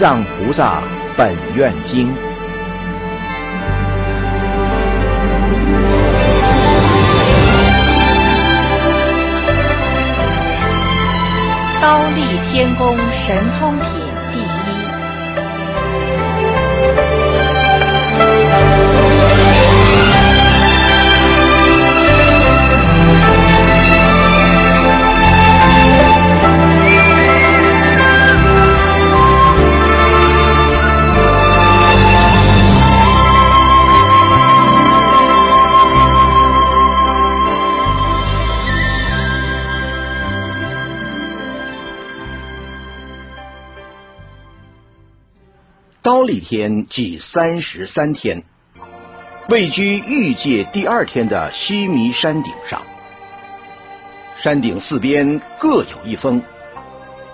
藏菩萨本愿经》。高立天宫神通品高丽天祭三十三天，位居玉界第二天的须弥山顶上。山顶四边各有一峰，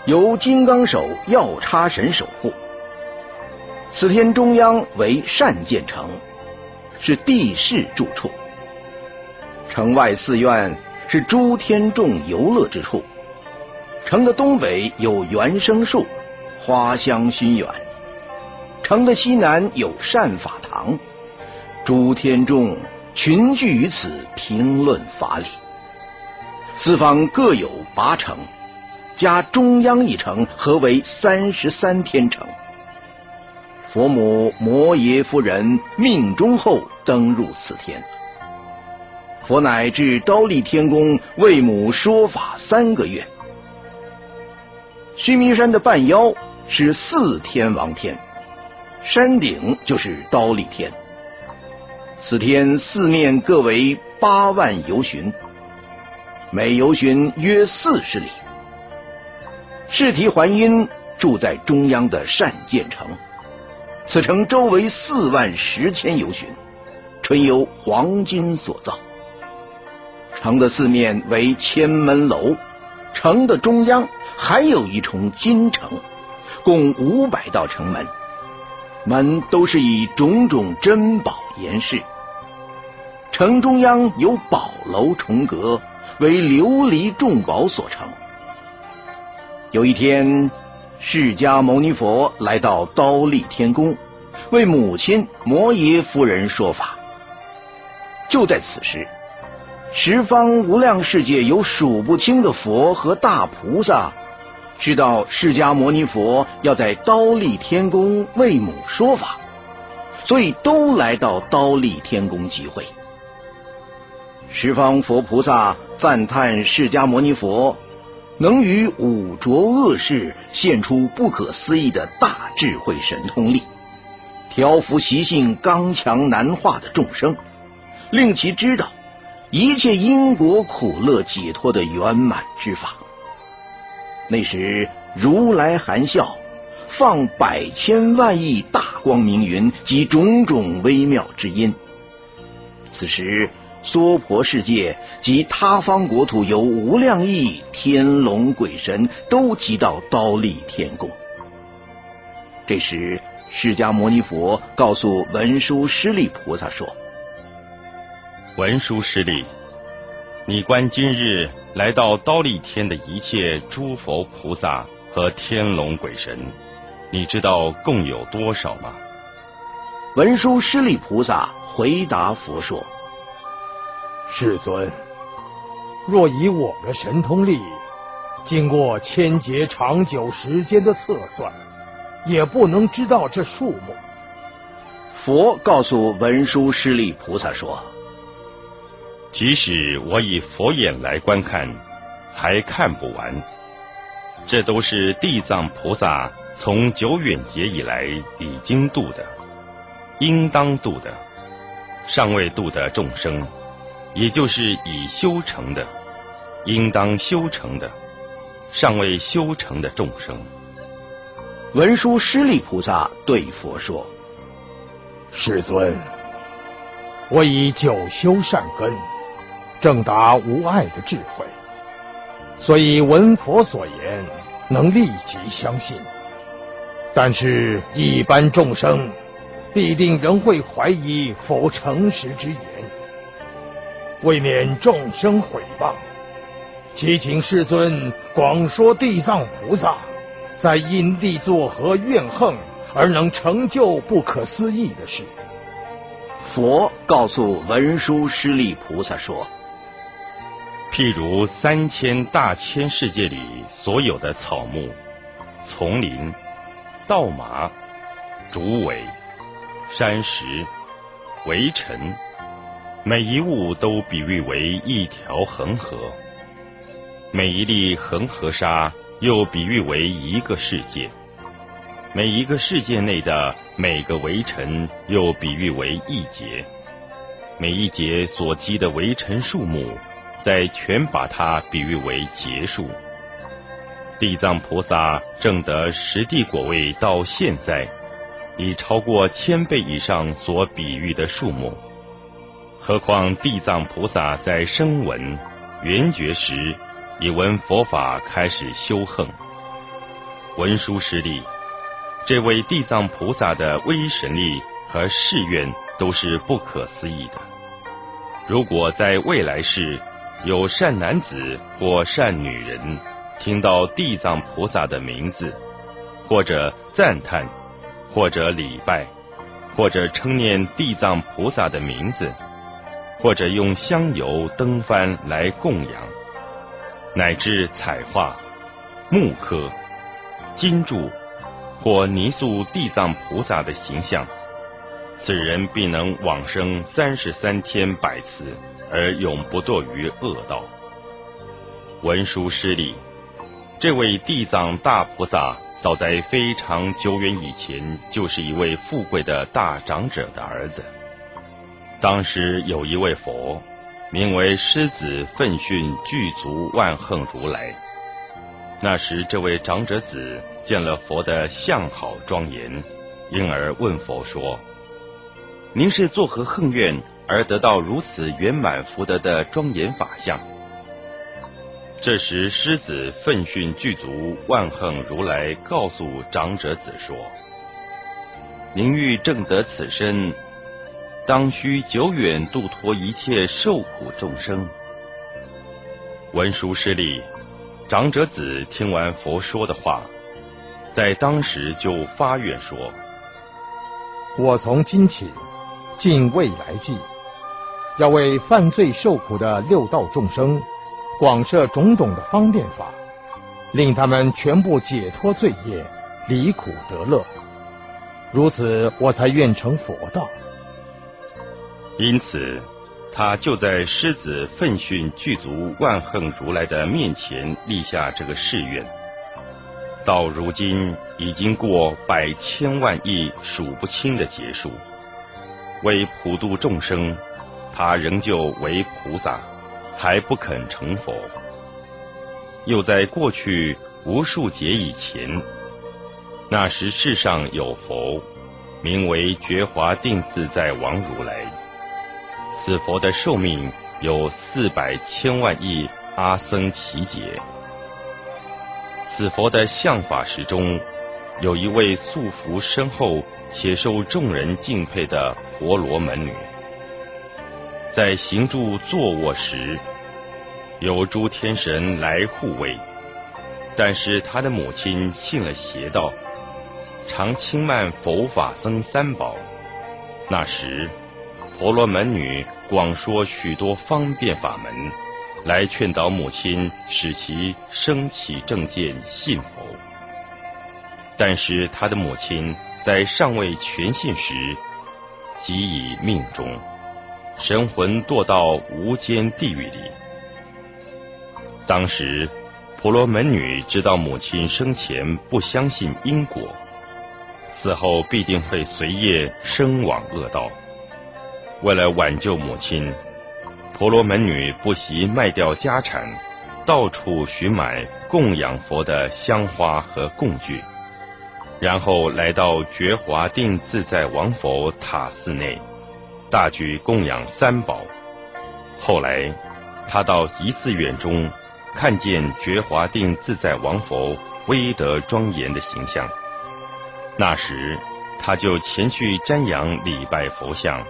由金刚手药叉神守护。此天中央为善建城，是地势住处。城外寺院是诸天众游乐之处。城的东北有原生树，花香熏远。城的西南有善法堂，诸天众群聚于此评论法理。四方各有八城，加中央一城，合为三十三天城。佛母摩耶夫人命中后登入此天，佛乃至刀立天宫为母说法三个月。须弥山的半腰是四天王天。山顶就是刀立天，此天四面各为八万游巡，每游巡约四十里。释提还因住在中央的善建城，此城周围四万十千游巡，纯由黄金所造。城的四面为千门楼，城的中央还有一重金城，共五百道城门。门都是以种种珍宝严饰，城中央有宝楼重阁，为琉璃重宝所成。有一天，释迦牟尼佛来到刀立天宫，为母亲摩耶夫人说法。就在此时，十方无量世界有数不清的佛和大菩萨。知道释迦牟尼佛要在刀立天宫为母说法，所以都来到刀立天宫集会。十方佛菩萨赞叹释迦牟尼佛能于五浊恶世现出不可思议的大智慧神通力，调伏习性刚强难化的众生，令其知道一切因果苦乐解脱的圆满之法。那时，如来含笑，放百千万亿大光明云及种种微妙之音。此时，娑婆世界及他方国土有无量亿天龙鬼神都集到刀立天宫。这时，释迦牟尼佛告诉文殊师利菩萨说：“文殊师利，你观今日。”来到刀立天的一切诸佛菩萨和天龙鬼神，你知道共有多少吗？文殊师利菩萨回答佛说：“世尊，若以我的神通力，经过千劫长久时间的测算，也不能知道这数目。”佛告诉文殊师利菩萨说。即使我以佛眼来观看，还看不完。这都是地藏菩萨从久远劫以来已经度的，应当度的，尚未度的众生，也就是已修成的，应当修成的，尚未修成的众生。文殊师利菩萨对佛说：“世尊，我已久修善根。”正达无碍的智慧，所以闻佛所言，能立即相信。但是，一般众生必定仍会怀疑佛诚实之言，未免众生毁谤，祈请世尊广说地藏菩萨在因地作何怨恨而能成就不可思议的事？佛告诉文殊师利菩萨说：“譬如三千大千世界里所有的草木、丛林、稻麻、竹苇、山石、围尘，每一物都比喻为一条恒河；每一粒恒河沙又比喻为一个世界。”每一个世界内的每个围尘，又比喻为一节；每一节所积的围尘数目，再全把它比喻为劫数。地藏菩萨证得十地果位到现在，已超过千倍以上所比喻的数目。何况地藏菩萨在声闻、缘觉时，已闻佛法开始修横，文殊师利。这位地藏菩萨的威神力和誓愿都是不可思议的。如果在未来世有善男子或善女人听到地藏菩萨的名字，或者赞叹，或者礼拜，或者称念地藏菩萨的名字，或者用香油灯幡来供养，乃至彩画、木刻、金柱。或泥塑地藏菩萨的形象，此人必能往生三十三天百次，而永不堕于恶道。文殊师利，这位地藏大菩萨，早在非常久远以前，就是一位富贵的大长者的儿子。当时有一位佛，名为狮子奋训具足万恒如来。那时，这位长者子见了佛的相好庄严，因而问佛说：“您是作何恨愿而得到如此圆满福德的庄严法相？”这时，狮子奋训具足万恒如来告诉长者子说：“您欲正得此身，当须久远度脱一切受苦众生。”文殊师利。长者子听完佛说的话，在当时就发愿说：“我从今起，尽未来际，要为犯罪受苦的六道众生，广设种种的方便法，令他们全部解脱罪业，离苦得乐。如此，我才愿成佛道。因此。”他就在狮子奋训具足万恒如来的面前立下这个誓愿。到如今已经过百千万亿数不清的劫数，为普度众生，他仍旧为菩萨，还不肯成佛。又在过去无数劫以前，那时世上有佛，名为觉华定自在王如来。此佛的寿命有四百千万亿阿僧祇劫。此佛的相法时中，有一位素服深厚且受众人敬佩的婆罗门女，在行住坐卧时，有诸天神来护卫，但是他的母亲信了邪道，常轻慢佛法僧三宝。那时。婆罗门女广说许多方便法门，来劝导母亲，使其升起正见，信佛。但是他的母亲在尚未全信时，即已命中，神魂堕到无间地狱里。当时，婆罗门女知道母亲生前不相信因果，死后必定会随业生往恶道。为了挽救母亲，婆罗门女不惜卖掉家产，到处寻买供养佛的香花和供具，然后来到觉华定自在王佛塔寺内，大举供养三宝。后来，他到一寺院中，看见觉华定自在王佛威德庄严的形象，那时他就前去瞻仰礼拜佛像。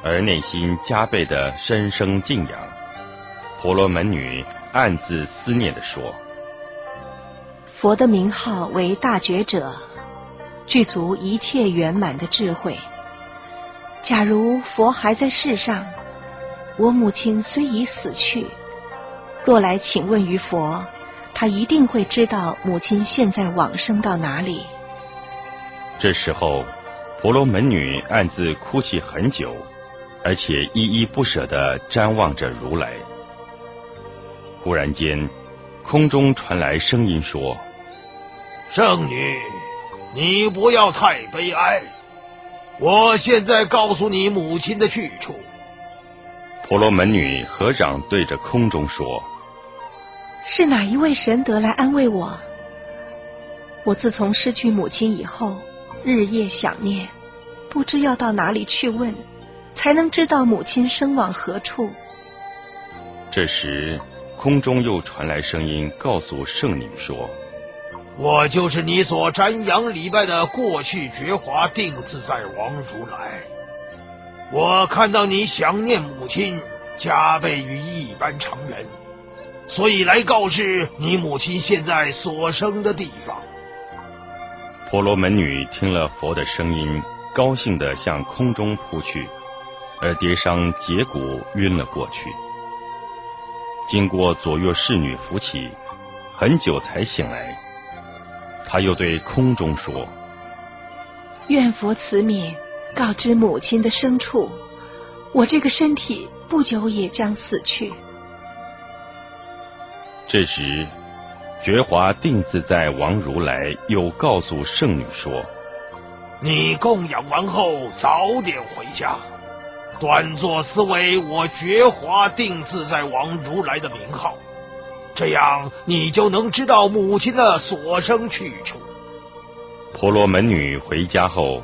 而内心加倍的深生敬仰，婆罗门女暗自思念地说：“佛的名号为大觉者，具足一切圆满的智慧。假如佛还在世上，我母亲虽已死去，若来请问于佛，他一定会知道母亲现在往生到哪里。这时候，婆罗门女暗自哭泣很久，而且依依不舍地瞻望着如来。忽然间，空中传来声音说。圣女，你不要太悲哀。我现在告诉你母亲的去处。婆罗门女合掌对着空中说：“是哪一位神德来安慰我？我自从失去母亲以后，日夜想念，不知要到哪里去问，才能知道母亲身往何处。”这时，空中又传来声音，告诉圣女说。我就是你所瞻仰礼拜的过去觉华定自在王如来。我看到你想念母亲，加倍于一般常人，所以来告示你母亲现在所生的地方。婆罗门女听了佛的声音，高兴地向空中扑去，而跌伤结骨，晕了过去。经过左右侍女扶起，很久才醒来。他又对空中说：“愿佛慈悯，告知母亲的牲畜，我这个身体不久也将死去。”这时，觉华定自在王如来又告诉圣女说：“你供养完后，早点回家，端坐思维我觉华定自在王如来的名号。”这样，你就能知道母亲的所生去处。婆罗门女回家后，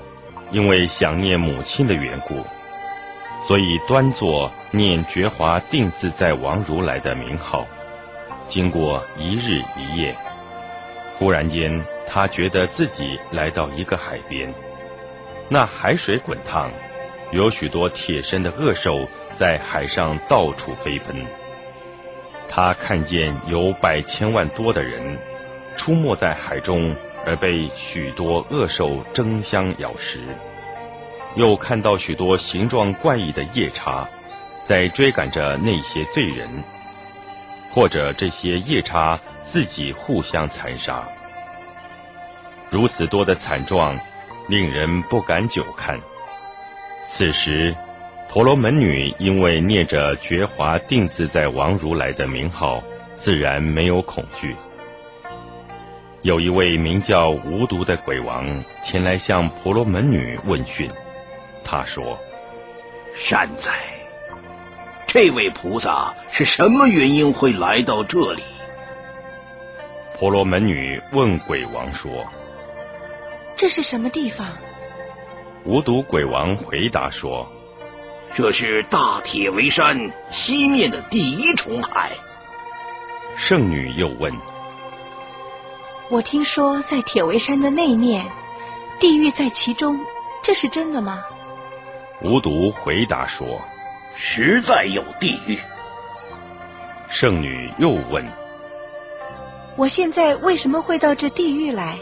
因为想念母亲的缘故，所以端坐念觉华定自在王如来的名号。经过一日一夜，忽然间，她觉得自己来到一个海边，那海水滚烫，有许多铁身的恶兽在海上到处飞奔。他看见有百千万多的人出没在海中，而被许多恶兽争相咬食；又看到许多形状怪异的夜叉在追赶着那些罪人，或者这些夜叉自己互相残杀。如此多的惨状，令人不敢久看。此时。婆罗门女因为念着觉华定自在王如来的名号，自然没有恐惧。有一位名叫无毒的鬼王前来向婆罗门女问讯，他说：“善哉，这位菩萨是什么原因会来到这里？”婆罗门女问鬼王说：“这是什么地方？”无毒鬼王回答说。这是大铁围山西面的第一重海。圣女又问：“我听说在铁围山的那面，地狱在其中，这是真的吗？”无毒回答说：“实在有地狱。”圣女又问：“我现在为什么会到这地狱来？”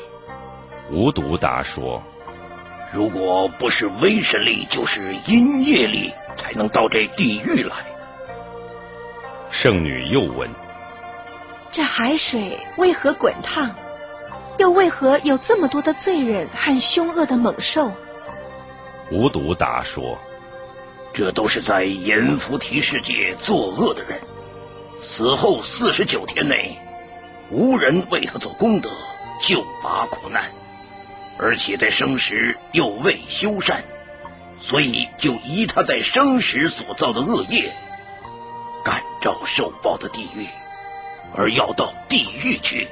无毒答说：“如果不是威神力，就是阴业力。”才能到这地狱来。圣女又问：“这海水为何滚烫？又为何有这么多的罪人和凶恶的猛兽？”无毒答说：“这都是在阎浮提世界作恶的人，死后四十九天内，无人为他做功德，救拔苦难，而且在生时又未修善。”所以，就依他在生时所造的恶业，感召受报的地狱，而要到地狱去，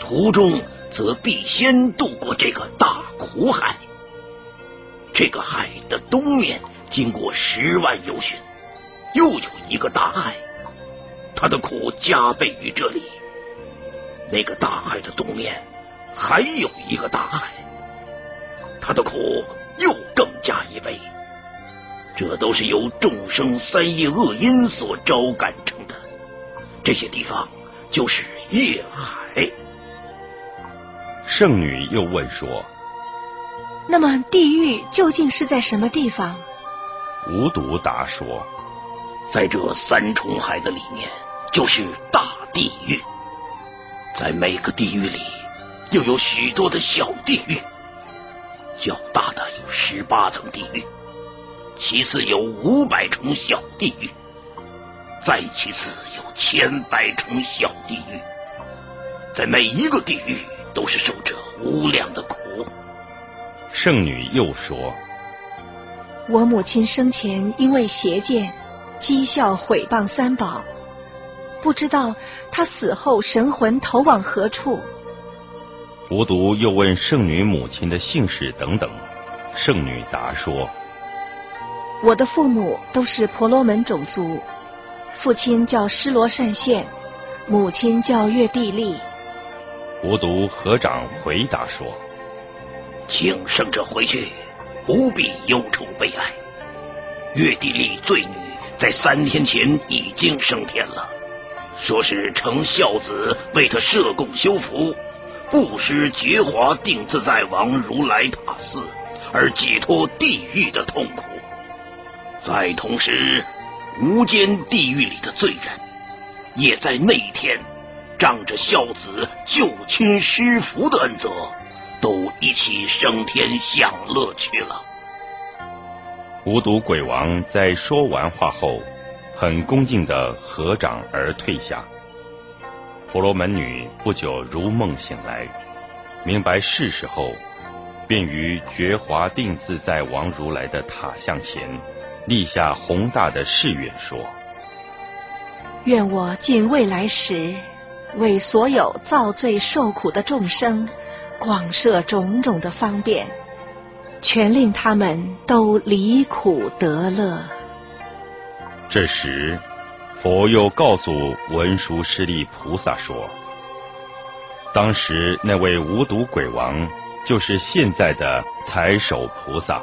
途中则必先渡过这个大苦海。这个海的东面经过十万由旬，又有一个大海，他的苦加倍于这里。那个大海的东面还有一个大海，他的苦。又更加一倍，这都是由众生三业恶因所招感成的。这些地方就是业海。圣女又问说：“那么地狱究竟是在什么地方？”无毒答说：“在这三重海的里面，就是大地狱。在每个地狱里，又有许多的小地狱。较大的有十八层地狱，其次有五百重小地狱，再其次有千百重小地狱。在每一个地狱。”都是受着无量的苦。圣女又说：“我母亲生前因为邪见，讥笑毁谤三宝，不知道她死后神魂投往何处。”无独又问圣女母亲的姓氏等等，圣女答说：“我的父母都是婆罗门种族，父亲叫施罗善现，母亲叫月地利。”无独合掌回答说：“请圣者回去，不必忧愁悲哀。月地利罪女在三天前已经升天了，说是承孝子为他设供修福，布施觉华定自在王如来塔寺，而解脱地狱的痛苦。在同时，无间地狱里的罪人，也在那一天。”仗着孝子救亲施福的恩泽，都一起升天享乐去了。无毒鬼王在说完话后，很恭敬的合掌而退下。婆罗门女不久如梦醒来，明白是时后，便于觉华定自在王如来的塔像前，立下宏大的誓愿说：“愿我尽未来时。”为所有造罪受苦的众生，广设种种的方便，全令他们都离苦得乐。这时，佛又告诉文殊师利菩萨说：“当时那位无毒鬼王，就是现在的财首菩萨；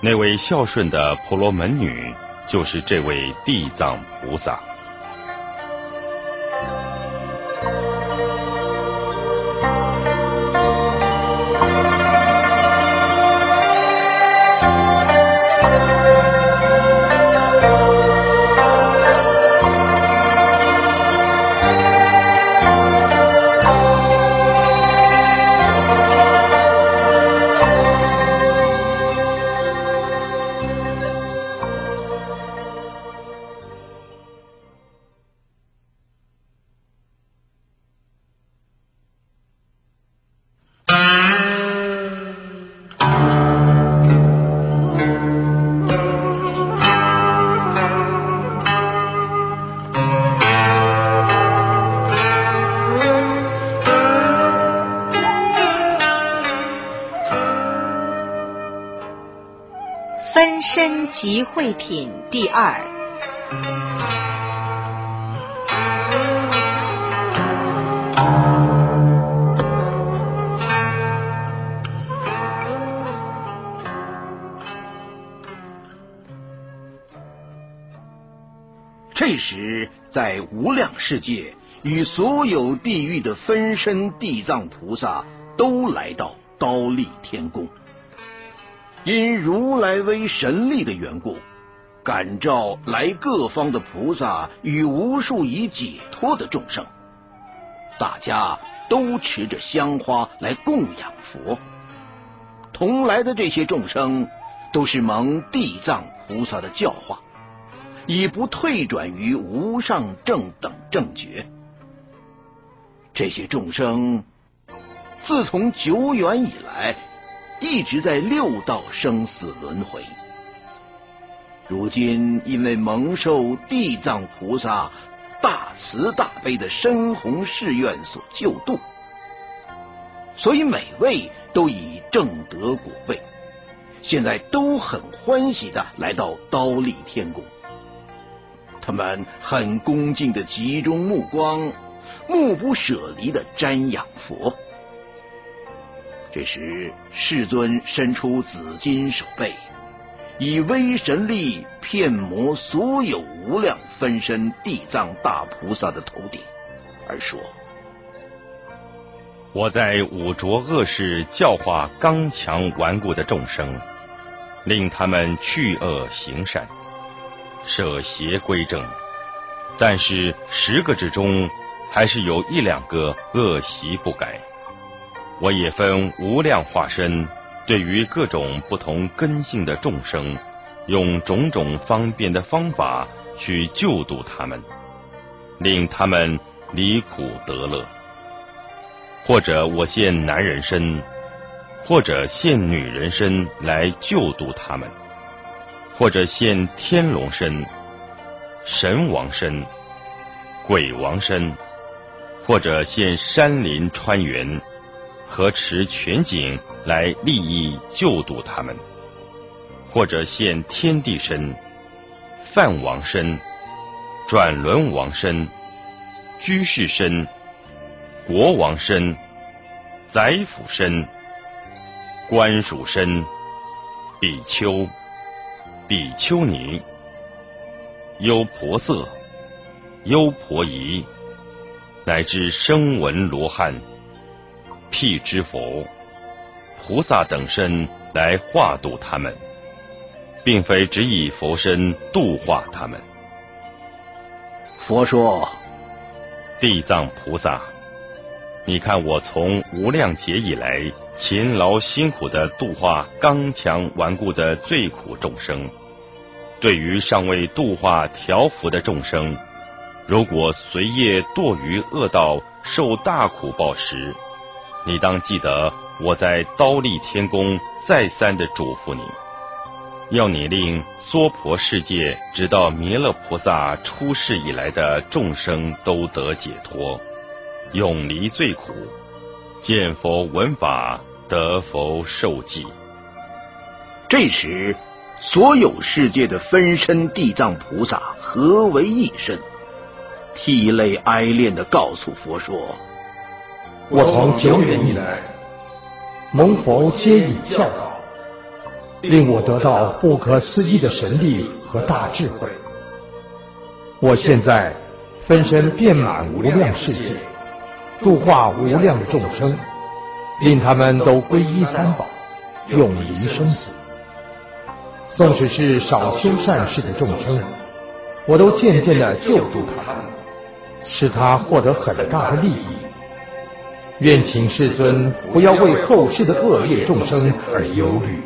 那位孝顺的婆罗门女，就是这位地藏菩萨。”品第二。这时，在无量世界与所有地狱的分身地藏菩萨都来到高丽天宫。因如来为神力的缘故，感召来各方的菩萨与无数已解脱的众生，大家都持着香花来供养佛。同来的这些众生，都是蒙地藏菩萨的教化，已不退转于无上正等正觉。这些众生，自从久远以来。一直在六道生死轮回。如今因为蒙受地藏菩萨大慈大悲的深宏誓愿所救度，所以每位都已正得果位，现在都很欢喜的来到刀立天宫。他们很恭敬的集中目光，目不舍离的瞻仰佛。这时，世尊伸出紫金手背，以威神力骗魔所有无量分身地藏大菩萨的头顶，而说：“我在五浊恶世教化刚强顽固的众生，令他们去恶行善，舍邪归正。但是十个之中，还是有一两个恶习不改。我也分无量化身，对于各种不同根性的众生，用种种方便的方法去救度他们，令他们离苦得乐。或者我现男人身，或者现女人身来救度他们；或者现天龙身、神王身、鬼王身，或者现山林川原、和持全景来利益救度他们；或者现天地身、梵王身、转轮王身、居士身。国王身、宰辅身、官属身、比丘、比丘尼、优婆塞、优婆夷，乃至声闻罗汉、辟支佛、菩萨等身来化度他们，并非只以佛身度化他们。佛说，地藏菩萨。你看，我从无量劫以来，勤劳辛苦的度化刚强顽固的最苦众生。对于尚未度化调伏的众生，如果随业堕于恶道，受大苦报时，你当记得我在刀立天宫再三的嘱咐你，要你令娑婆世界直到弥勒菩萨出世以来的众生都得解脱。永离罪苦，见佛闻法，得佛受记。这时，所有世界的分身地藏菩萨合为一身，涕泪哀恋的告诉佛说：“我从久远以来，蒙佛接引教导，令我得到不可思议的神力和大智慧。我现在分身遍满无量世界。”度化无量的众生，令他们都皈依三宝，永离生死。纵使是少修善事的众生，我都渐渐的救度他，使他获得很大的利益。愿请世尊不要为后世的恶业众生而忧虑。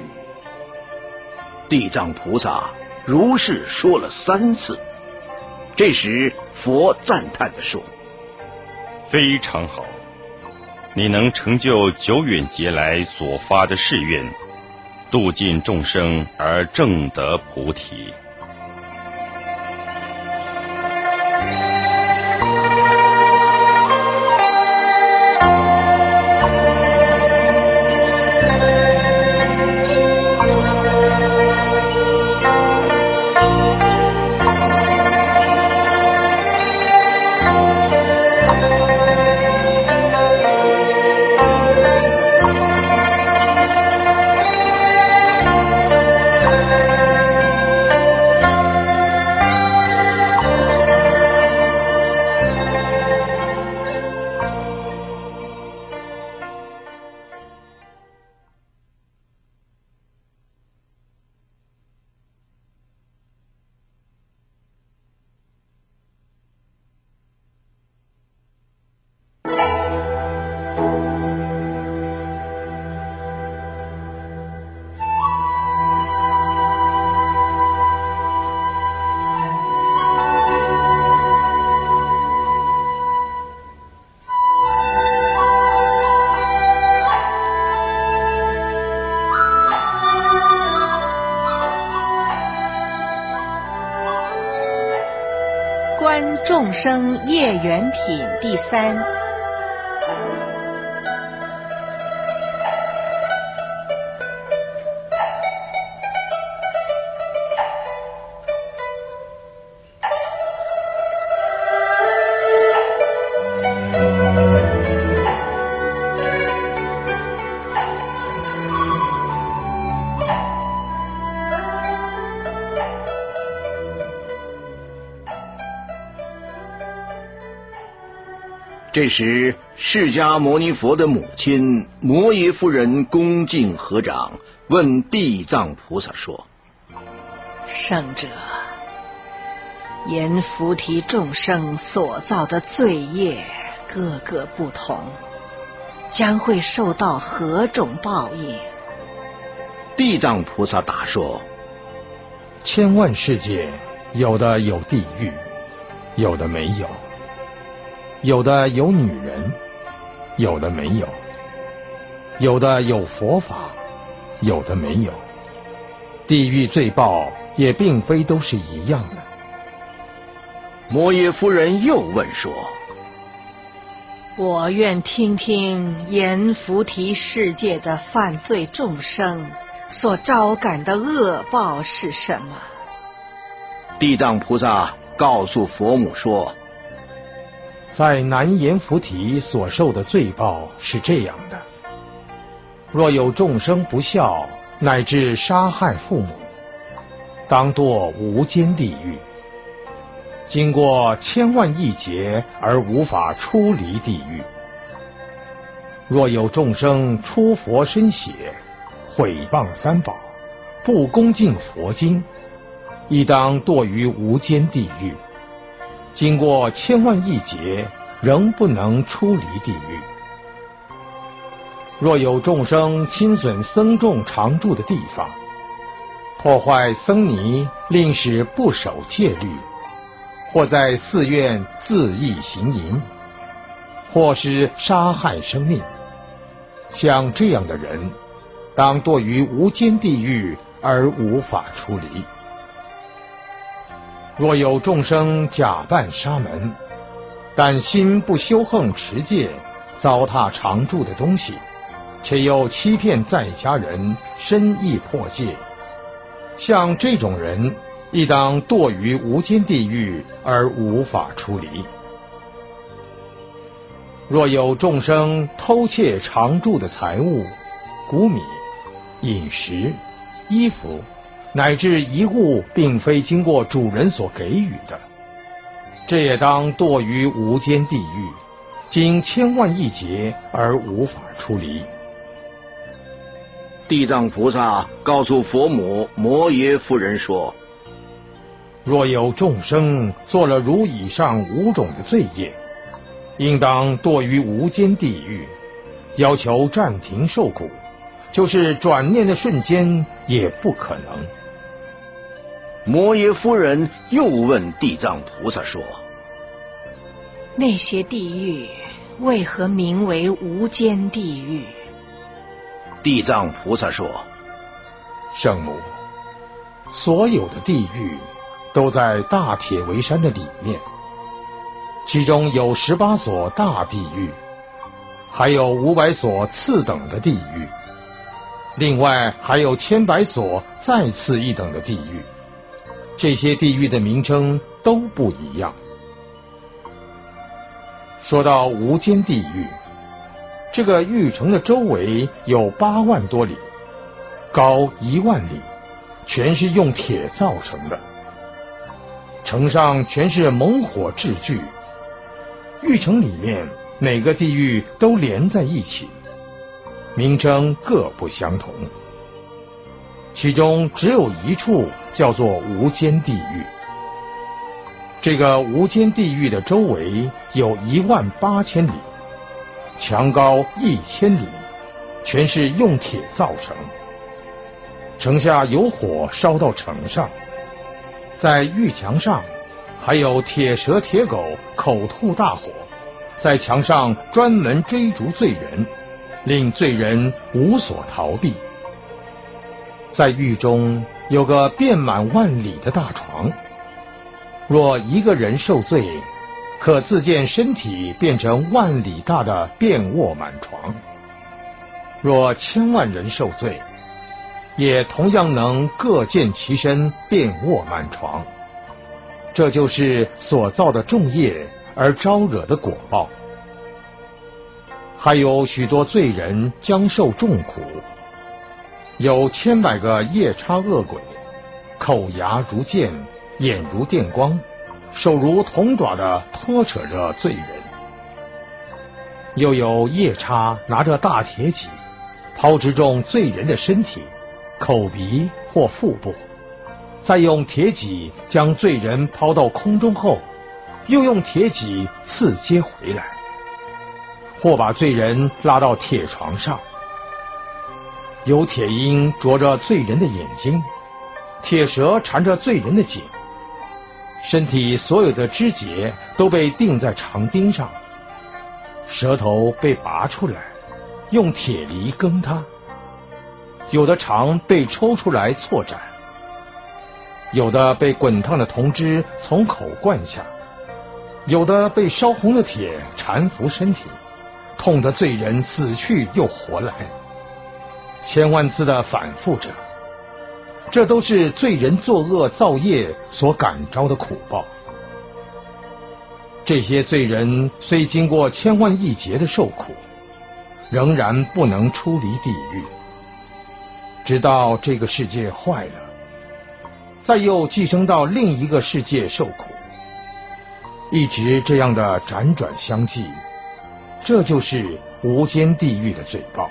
地藏菩萨如是说了三次。这时，佛赞叹地说。非常好，你能成就久远劫来所发的誓愿，度尽众生而正得菩提。众生业缘品第三。这时，释迦牟尼佛的母亲摩耶夫人恭敬合掌，问地藏菩萨说：“圣者，阎浮提众生所造的罪业各个不同，将会受到何种报应？”地藏菩萨答说：“千万世界，有的有地狱，有的没有。”有的有女人，有的没有；有的有佛法，有的没有。地狱罪报也并非都是一样的。摩耶夫人又问说：“我愿听听阎浮提世界的犯罪众生所招感的恶报是什么？”地藏菩萨告诉佛母说。在南阎浮提所受的罪报是这样的：若有众生不孝，乃至杀害父母，当堕无间地狱。经过千万亿劫而无法出离地狱。若有众生出佛身血，毁谤三宝，不恭敬佛经，亦当堕于无间地狱。经过千万亿劫，仍不能出离地狱。若有众生侵损僧众常住的地方，破坏僧尼，令使不守戒律，或在寺院恣意行淫，或是杀害生命，像这样的人，当堕于无间地狱而无法出离。若有众生假扮沙门，但心不修横持戒，糟蹋常住的东西，且又欺骗在家人，深意破戒，像这种人，亦当堕于无间地狱而无法出离。若有众生偷窃常住的财物、谷米、饮食、衣服。乃至一物并非经过主人所给予的，这也当堕于无间地狱，经千万亿劫而无法出离。地藏菩萨告诉佛母摩耶夫人说：“若有众生做了如以上五种的罪业，应当堕于无间地狱，要求暂停受苦，就是转念的瞬间也不可能。”摩耶夫人又问地藏菩萨说：“那些地狱为何名为无间地狱？”地藏菩萨说：“圣母，所有的地狱都在大铁围山的里面，其中有十八所大地狱，还有五百所次等的地狱，另外还有千百所再次一等的地狱。”这些地狱的名称都不一样。说到无间地狱，这个玉城的周围有八万多里，高一万里，全是用铁造成的。城上全是猛火炙炬，玉城里面每个地狱都连在一起，名称各不相同。其中只有一处。叫做无间地狱。这个无间地狱的周围有一万八千里，墙高一千里，全是用铁造成。城下有火烧到城上，在狱墙上还有铁蛇铁狗口吐大火，在墙上专门追逐罪人，令罪人无所逃避。在狱中。有个遍满万里的大床，若一个人受罪，可自见身体变成万里大的遍卧满床；若千万人受罪，也同样能各见其身遍卧满床。这就是所造的重业而招惹的果报。还有许多罪人将受重苦。有千百个夜叉恶鬼，口牙如剑，眼如电光，手如铜爪的拖扯着罪人。又有夜叉拿着大铁戟，抛掷中罪人的身体、口鼻或腹部，再用铁戟将罪人抛到空中后，又用铁戟刺接回来，或把罪人拉到铁床上，有铁鹰啄着罪人的眼睛，铁蛇缠着罪人的颈，身体所有的肢节都被钉在长钉上。舌头被拔出来，用铁犁耕它；有的肠被抽出来错斩；有的被滚烫的铜汁从口灌下；有的被烧红的铁缠服身体，痛得罪人死去又活来。千万次的反复着，这都是罪人作恶造业所感召的苦报。这些罪人虽经过千万亿劫的受苦，仍然不能出离地狱，直到这个世界坏了，再又寄生到另一个世界受苦，一直这样的辗转相继，这就是无间地狱的罪报。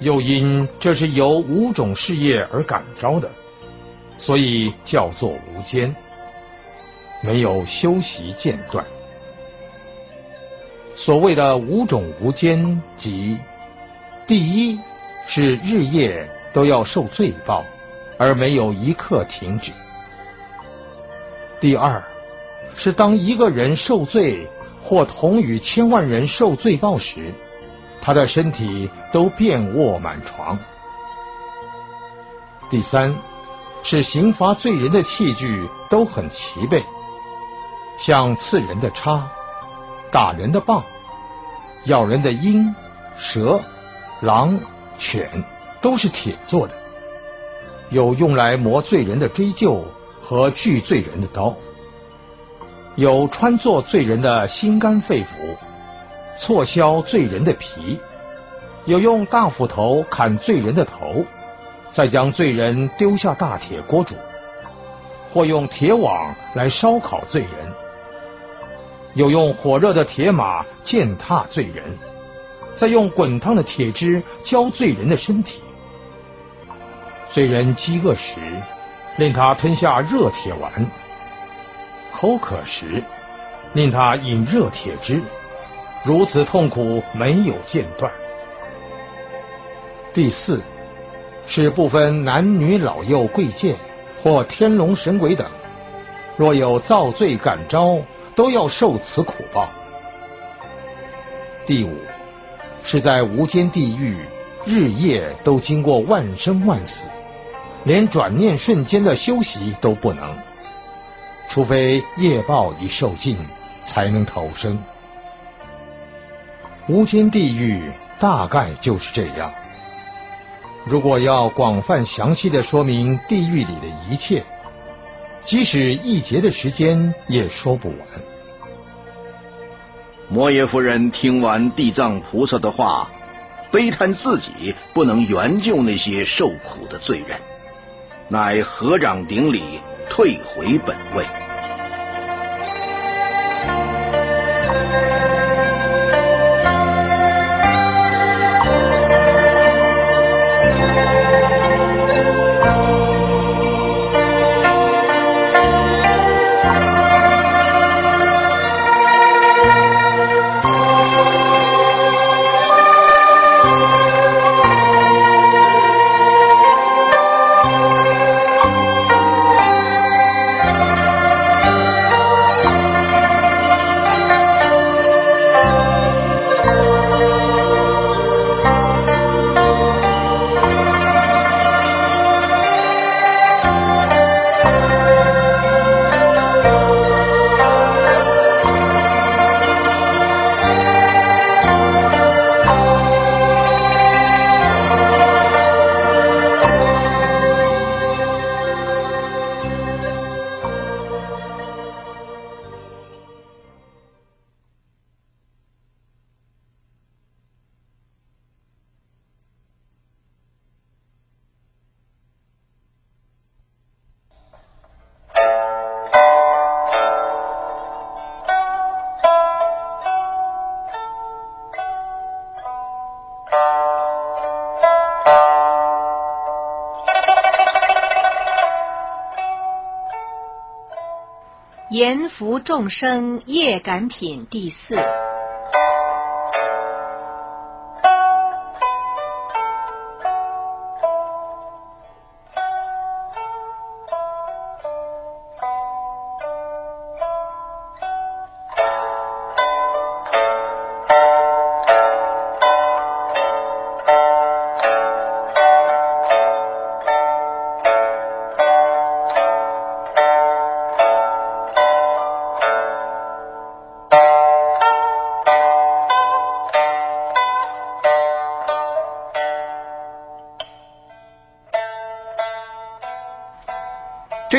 又因这是由五种事业而感召的，所以叫做无间。没有休息间断。所谓的五种无间，即第一是日夜都要受罪报，而没有一刻停止；第二是当一个人受罪或同与千万人受罪报时，他的身体都遍卧满床；第三是刑罚罪人的器具都很齐备。像刺人的叉、打人的棒、咬人的鹰、蛇、狼、犬，都是铁做的；有用来磨罪人的锥臼和锯罪人的刀；有穿作罪人的心肝肺腑，错削罪人的皮；有用大斧头砍罪人的头，再将罪人丢下大铁锅煮；或用铁网来烧烤罪人。有用火热的铁马践踏罪人，再用滚烫的铁汁浇罪人的身体。罪人饥饿时，令他吞下热铁丸；口渴时，令他饮热铁汁。如此痛苦没有间断。第四，是不分男女老幼贵贱或天龙神鬼等，若有造罪感召。都要受此苦报。第五，是在无间地狱，日夜都经过万生万死，连转念瞬间的休息都不能，除非业报已受尽，才能逃生。无间地狱大概就是这样。如果要广泛详细的说明地狱里的一切，即使一劫的时间也说不完。摩耶夫人听完地藏菩萨的话，悲叹自己不能援救那些受苦的罪人，乃合掌顶礼，退回本位。言福众生业感品第四。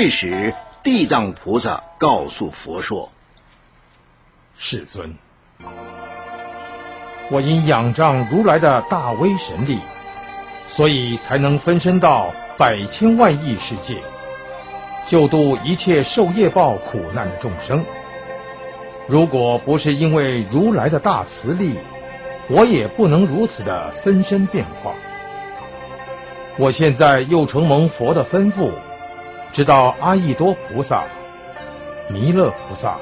这时，地藏菩萨告诉佛说：“世尊，我因仰仗如来的大威神力，所以才能分身到百千万亿世界，救度一切受业报苦难的众生。如果不是因为如来的大慈力，我也不能如此的分身变化。我现在又承蒙佛的吩咐。”直到阿逸多菩萨、弥勒菩萨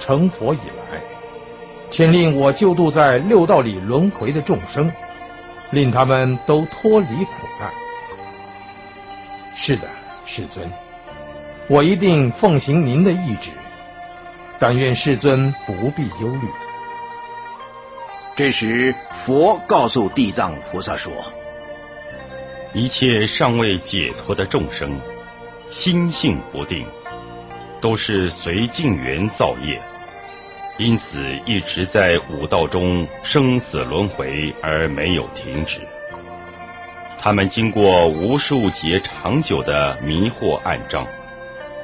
成佛以来，请令我救度在六道里轮回的众生，令他们都脱离苦难。是的，世尊，我一定奉行您的意志。但愿世尊不必忧虑。这时，佛告诉地藏菩萨说：“一切尚未解脱的众生。”心性不定，都是随境缘造业，因此一直在五道中生死轮回而没有停止。他们经过无数劫长久的迷惑暗障，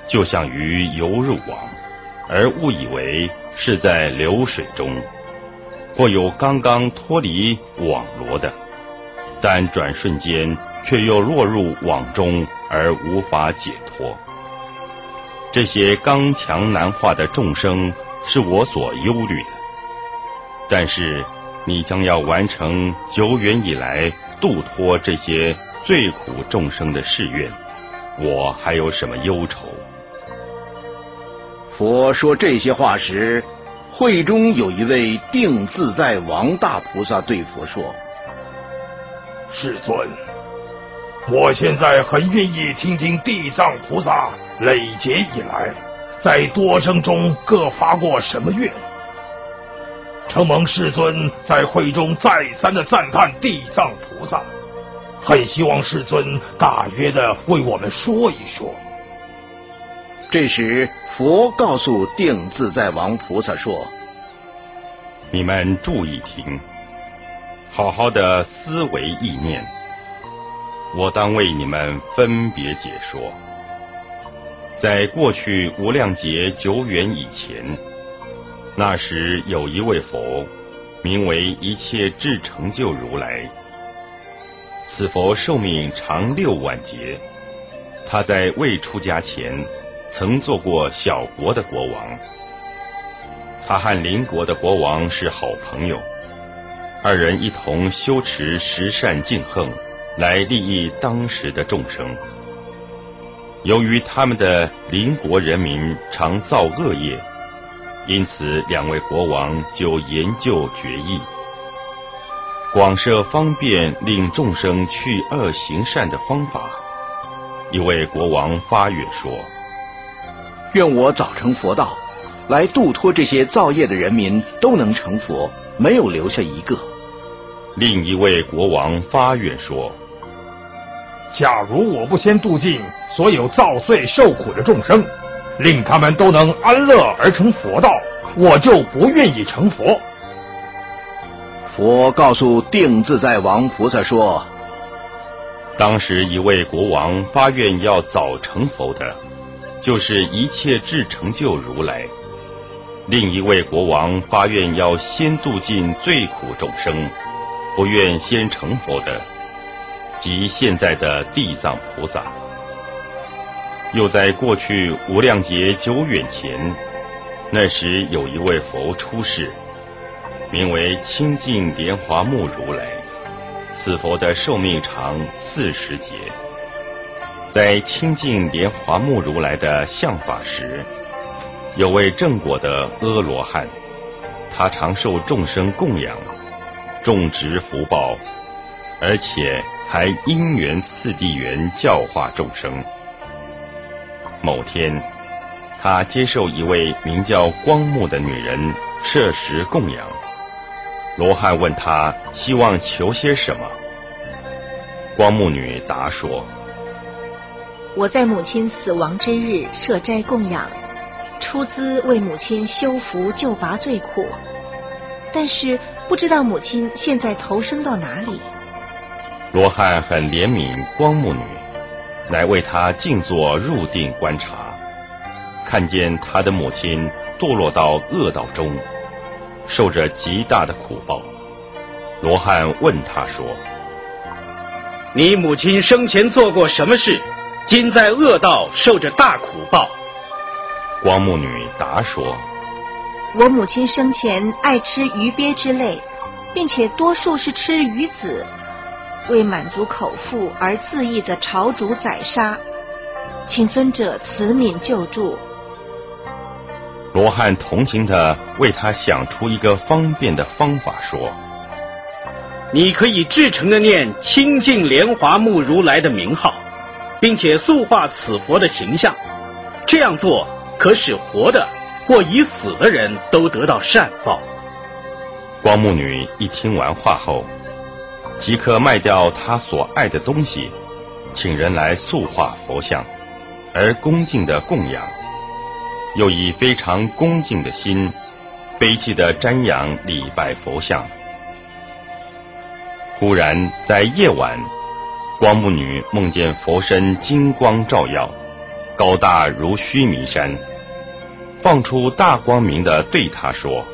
就像鱼游入网，而误以为是在流水中，或有刚刚脱离网罗的，但转瞬间却又落入网中。而无法解脱，这些刚强难化的众生是我所忧虑的。但是，你将要完成久远以来度脱这些最苦众生的誓愿，我还有什么忧愁？佛说这些话时，会中有一位定自在王大菩萨对佛说：“世尊。”我现在很愿意听听地藏菩萨累劫以来，在多生中各发过什么愿。承蒙世尊在会中再三的赞叹地藏菩萨，很希望世尊大约的为我们说一说。这时，佛告诉定自在王菩萨说：“你们注意听，好好的思维意念。”我当为你们分别解说。在过去无量劫久远以前，那时有一位佛，名为一切智成就如来。此佛寿命长六万劫。他在未出家前，曾做过小国的国王。他和邻国的国王是好朋友，二人一同修持十善净恨。来利益当时的众生。由于他们的邻国人民常造恶业，因此两位国王就研究决议，广设方便令众生去恶行善的方法。一位国王发愿说：“愿我早成佛道，来度脱这些造业的人民，都能成佛，没有留下一个。”另一位国王发愿说。假如我不先度尽所有造罪受苦的众生，令他们都能安乐而成佛道，我就不愿意成佛。佛告诉定自在王菩萨说：“当时一位国王发愿要早成佛的，就是一切智成就如来；另一位国王发愿要先度尽最苦众生，不愿先成佛的。”即现在的地藏菩萨，又在过去无量劫久远前，那时有一位佛出世，名为清净莲华目如来。此佛的寿命长四十劫，在清净莲华目如来的相法时，有位正果的阿罗汉，他常受众生供养，种植福报，而且还因缘次第缘教化众生。某天，他接受一位名叫光目的女人设食供养。罗汉问他希望求些什么，光目女答说：“我在母亲死亡之日设斋供养，出资为母亲修福救拔罪苦，但是不知道母亲现在投生到哪里。”罗汉很怜悯光目女。乃为她静坐入定观察，看见她的母亲堕落到恶道中，受着极大的苦报。罗汉问他说：“你母亲生前做过什么事？今在恶道受着大苦报？”光目女答说：“我母亲生前爱吃鱼鳖之类，并且多数是吃鱼子。”为满足口腹而恣意的朝主宰杀，请尊者慈悯救助。罗汉同情的为他想出一个方便的方法，说：“你可以至诚的念清净莲华目如来的名号，并且塑化此佛的形象。这样做可使活的或已死的人都得到善报。”光目女一听完话后。即刻卖掉他所爱的东西，请人来塑化佛像，而恭敬的供养，又以非常恭敬的心，悲戚的瞻仰礼拜佛像。忽然在夜晚，光目女梦见佛身金光照耀，高大如须弥山，放出大光明的对他说：“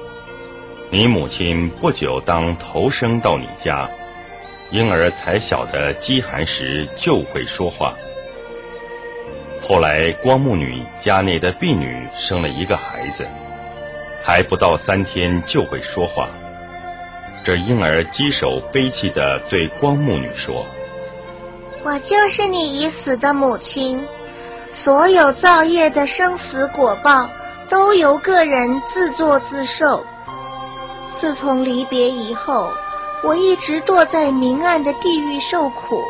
你母亲不久当投生到你家。”婴儿才小的饥寒时就会说话。后来光目女家内的婢女生了一个孩子，还不到三天就会说话。这婴儿稽首悲泣的对光目女说：“我就是你已死的母亲，所有造业的生死果报都由个人自作自受。自从离别以后。”我一直堕在明暗的地狱受苦，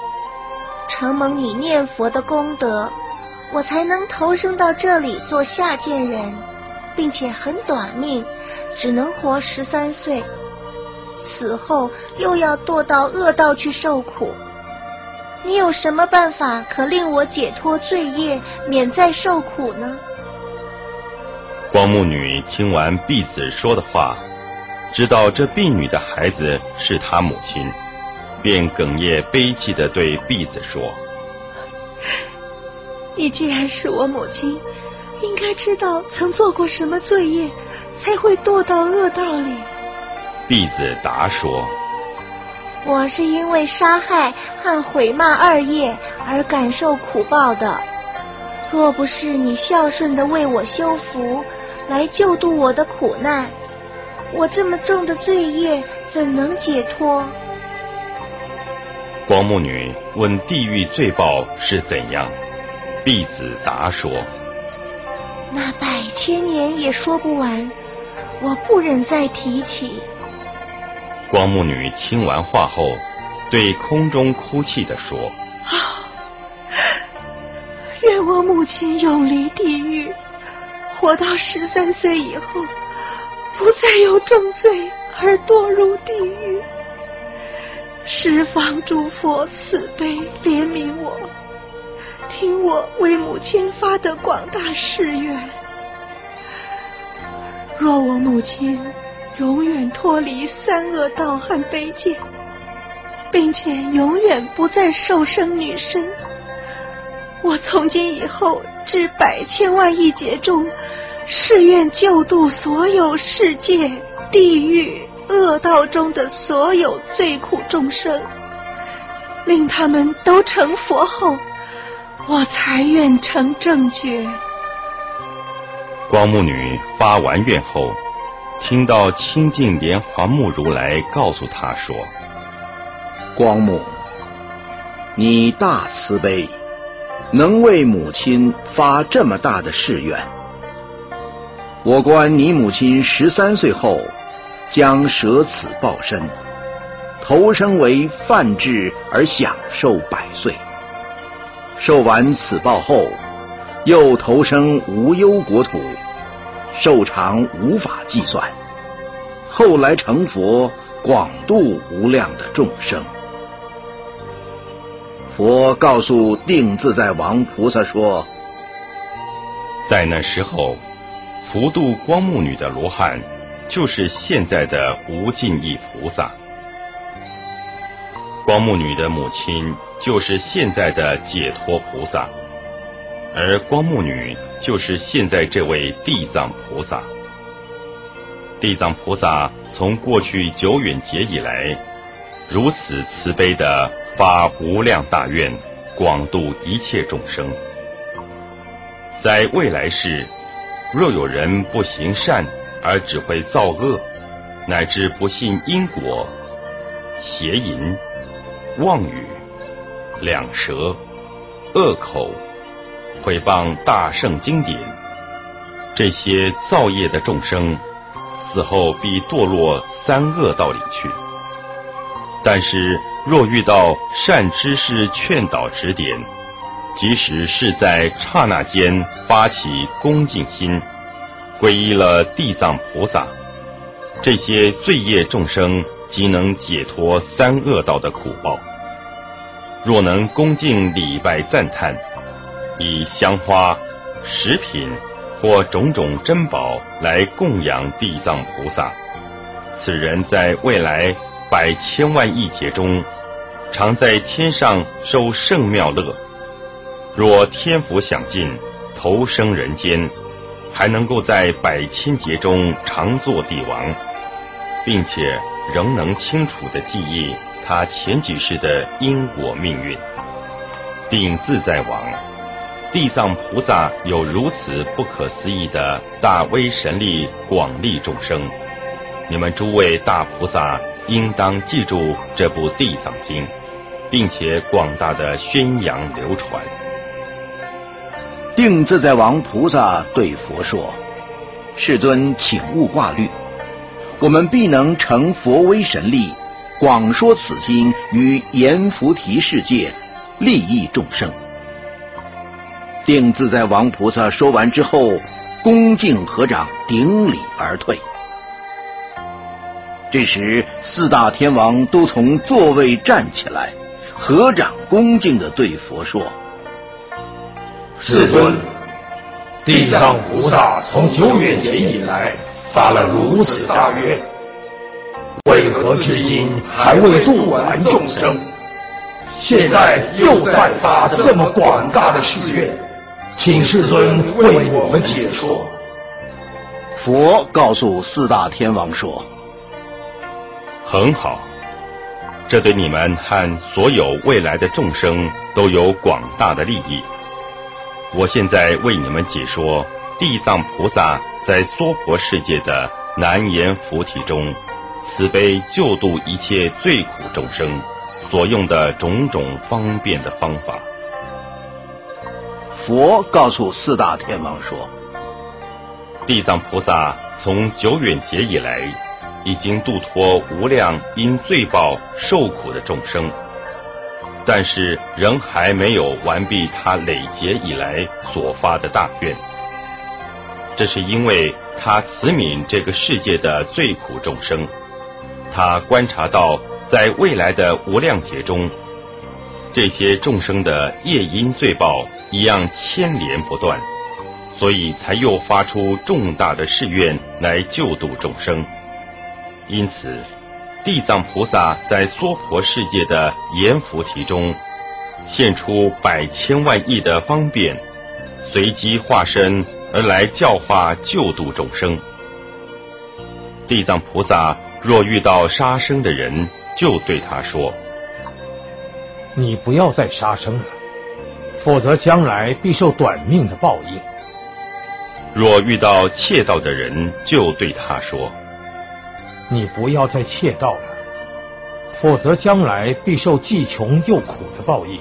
承蒙你念佛的功德，我才能投生到这里做下贱人，并且很短命，只能活十三岁。死后又要堕到恶道去受苦。你有什么办法可令我解脱罪业，免再受苦呢？光目女听完婢子说的话。知道这婢女的孩子是他母亲，便哽咽悲泣的对婢子说：“你既然是我母亲，应该知道曾做过什么罪业，才会堕到恶道里。”婢子答说：“我是因为杀害和毁骂二业而感受苦报的。若不是你孝顺的为我修福，来救度我的苦难。”我这么重的罪业怎能解脱？光目女问地狱罪报是怎样，毕子答说：“那百千年也说不完，我不忍再提起。”光目女听完话后，对空中哭泣的说：“啊，愿我母亲永离地狱，活到十三岁以后。”不再有重罪而堕入地狱，十方诸佛慈悲怜悯我，听我为母亲发的广大誓愿。若我母亲永远脱离三恶道和卑贱，并且永远不再受生女身，我从今以后至百千万亿劫中。誓愿救度所有世界地狱恶道中的所有罪苦众生，令他们都成佛后，我才愿成正觉。光目女发完愿后，听到清净莲华目如来告诉她说：“光目，你大慈悲，能为母亲发这么大的誓愿。”我观你母亲十三岁后，将舍此报身，投生为范志而享受百岁。受完此报后，又投生无忧国土，寿长无法计算。后来成佛，广度无量的众生。佛告诉定自在王菩萨说：“在那时候，福度光目女的罗汉，就是现在的无尽意菩萨。光目女的母亲就是现在的解脱菩萨，而光目女就是现在这位地藏菩萨。地藏菩萨从过去久远劫以来，如此慈悲的。”发无量大愿，广度一切众生。在未来世，若有人不行善而只会造恶，乃至不信因果、邪淫、妄语、两舌、恶口、毁谤大圣经典，这些造业的众生，死后必堕落三恶道里去。但是，若遇到善知识劝导指点，即使是在刹那间发起恭敬心，皈依了地藏菩萨，这些罪业众生即能解脱三恶道的苦报。若能恭敬礼拜赞叹，以香花、食品或种种珍宝来供养地藏菩萨，此人在未来。百千万亿劫中，常在天上受圣妙乐；若天福享尽，投生人间，还能够在百千劫中常作帝王，并且仍能清楚的记忆他前几世的因果命运。定自在王，地藏菩萨有如此不可思议的大威神力，广利众生。你们诸位大菩萨。应当记住这部《地藏经》，并且广大的宣扬流传。定自在王菩萨对佛说：“世尊，请勿挂虑，我们必能成佛威神力，广说此经于阎浮提世界，利益众生。”定自在王菩萨说完之后，恭敬合掌顶礼而退。这时，四大天王都从座位站起来，合掌恭敬地对佛说：“世尊，地藏菩萨从久远劫以来发了如此大愿，为何至今还未度完众生？现在又再发这么广大的誓愿，请世尊为我们解说。”佛告诉四大天王说。很好，这对你们和所有未来的众生都有广大的利益。我现在为你们解说地藏菩萨在娑婆世界的难言菩提中，慈悲救度一切罪苦众生所用的种种方便的方法。佛告诉四大天王说：“地藏菩萨从久远劫以来。”已经度脱无量因罪报受苦的众生，但是仍还没有完毕他累劫以来所发的大愿。这是因为他慈悯这个世界的罪苦众生，他观察到在未来的无量劫中，这些众生的业因罪报一样牵连不断，所以才又发出重大的誓愿来救度众生。因此，地藏菩萨在娑婆世界的阎浮提中，现出百千万亿的方便，随机化身而来教化救度众生。地藏菩萨若遇到杀生的人，就对他说：“你不要再杀生了，否则将来必受短命的报应。”若遇到窃盗的人，就对他说。你不要再窃盗了，否则将来必受既穷又苦的报应。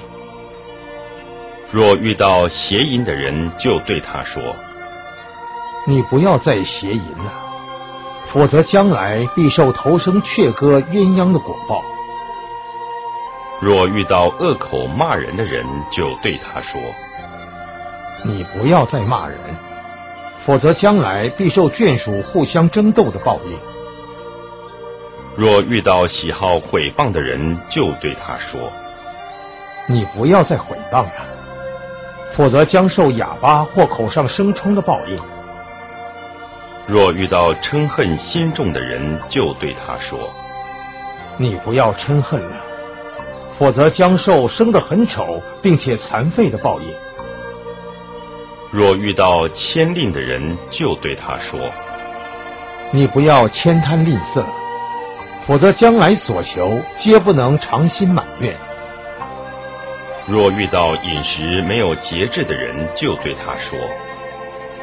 若遇到邪淫的人，就对他说：“你不要再邪淫了，否则将来必受头生雀鸽鸳鸯的果报。若遇到恶口骂人的人，就对他说：“你不要再骂人，否则将来必受眷属互相争斗的报应。”若遇到喜好毁谤的人，就对他说：“你不要再毁谤了，否则将受哑巴或口上生疮的报应。”若遇到嗔恨心重的人，就对他说：“你不要嗔恨了，否则将受生得很丑并且残废的报应。”若遇到谦吝的人，就对他说：“你不要悭贪吝啬，否则将来所求皆不能偿心满愿。”若遇到饮食没有节制的人，就对他说：“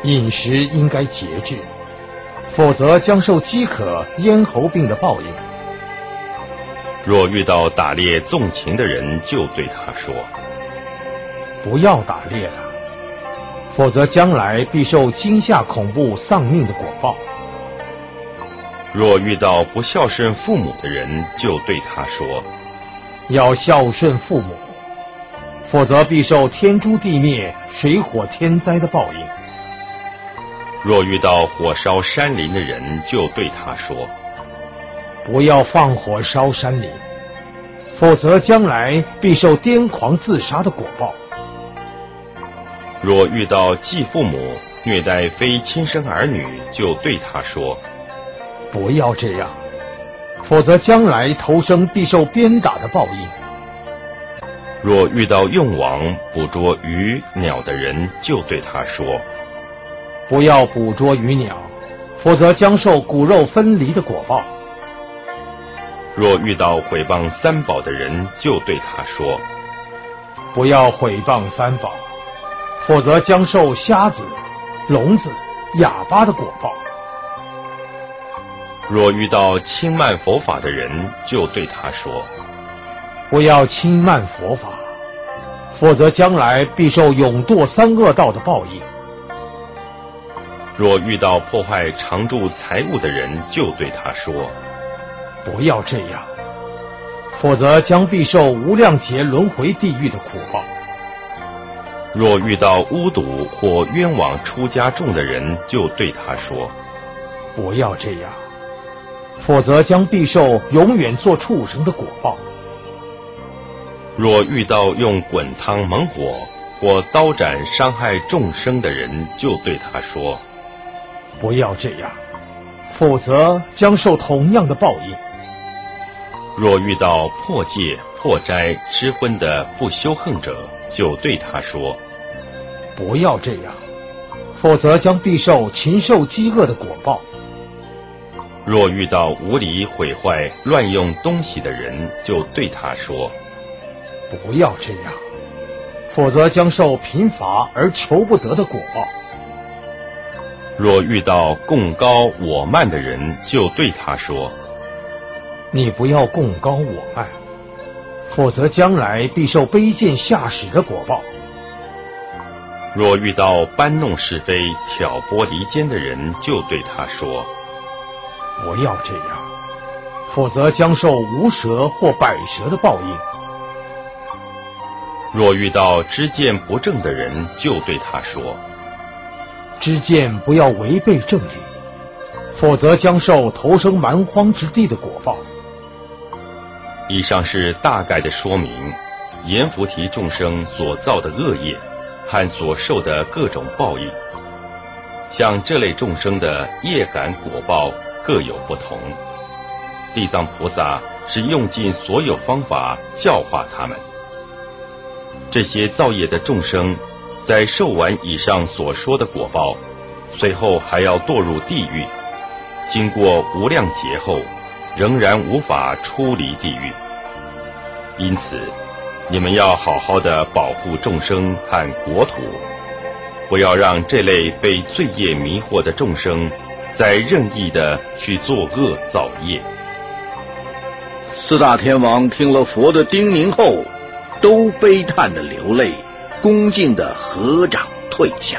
饮食应该节制。”否则将受饥渴、咽喉病的报应。若遇到打猎纵情的人，就对他说：“不要打猎了，否则将来必受惊吓、恐怖、丧命的果报。”若遇到不孝顺父母的人，就对他说：“要孝顺父母，否则必受天诛地灭、水火天灾的报应。”若遇到火烧山林的人，就对他说：“不要放火烧山林，否则将来必受癫狂自杀的果报。”若遇到继父母虐待非亲生儿女，就对他说：“不要这样，否则将来投生必受鞭打的报应。”若遇到用网捕捉鱼鸟的人，就对他说。不要捕捉鱼鸟，否则将受骨肉分离的果报。若遇到毁谤三宝的人，就对他说：“不要毁谤三宝，否则将受瞎子、聋子、哑巴的果报。”若遇到轻慢佛法的人，就对他说：“不要轻慢佛法，否则将来必受永堕三恶道的报应。”若遇到破坏常住财物的人，就对他说：“不要这样，否则将必受无量劫轮回地狱的苦报。”若遇到巫毒或冤枉出家众的人，就对他说：“不要这样，否则将必受永远做畜生的果报。”若遇到用滚汤猛火或刀斩伤害众生的人，就对他说。不要这样，否则将受同样的报应。若遇到破戒、破斋、吃荤的不修横者，就对他说：“不要这样，否则将必受禽兽饥饿的果报。”若遇到无理毁坏、乱用东西的人，就对他说：“不要这样，否则将受贫乏而求不得的果。”若遇到共高我慢的人，就对他说：“你不要共高我慢，否则将来必受卑贱下使的果报。”若遇到搬弄是非、挑拨离间的人，就对他说：“不要这样，否则将受无蛇或百蛇的报应。”若遇到知见不正的人，就对他说。知见不要违背正理，否则将受投生蛮荒之地的果报。以上是大概的说明，阎浮提众生所造的恶业和所受的各种报应。像这类众生的业感果报各有不同，地藏菩萨是用尽所有方法教化他们。这些造业的众生。在受完以上所说的果报，随后还要堕入地狱，经过无量劫后，仍然无法出离地狱。因此，你们要好好的保护众生和国土，不要让这类被罪业迷惑的众生，在任意的去作恶造业。四大天王听了佛的叮咛后，都悲叹的流泪。恭敬的合掌退下。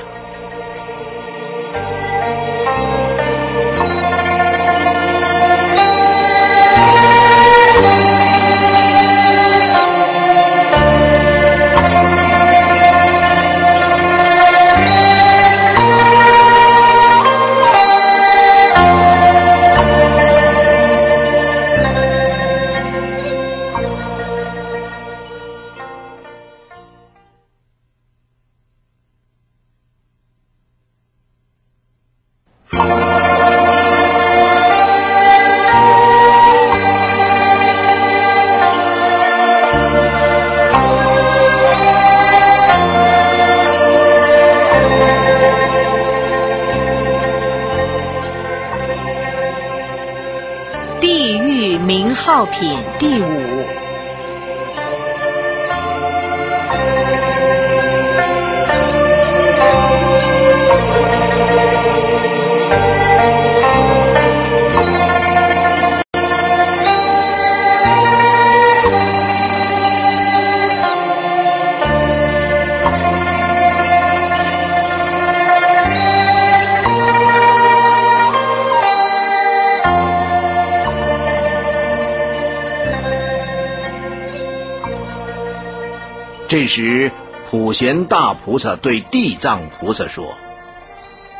这时，普贤大菩萨对地藏菩萨说：“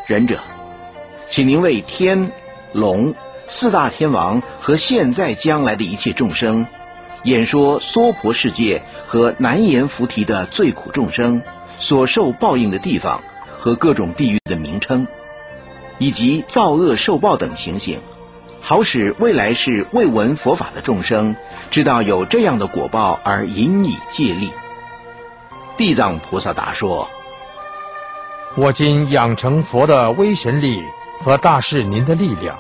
仁者，请您为天、龙四大天王和现在将来的一切众生，演说娑婆世界和难言菩提的最苦众生所受报应的地方和各种地狱的名称，以及造恶受报等情形，好使未来世未闻佛法的众生知道有这样的果报而引以借力。”地藏菩萨答说：“我今养成佛的威神力和大士您的力量，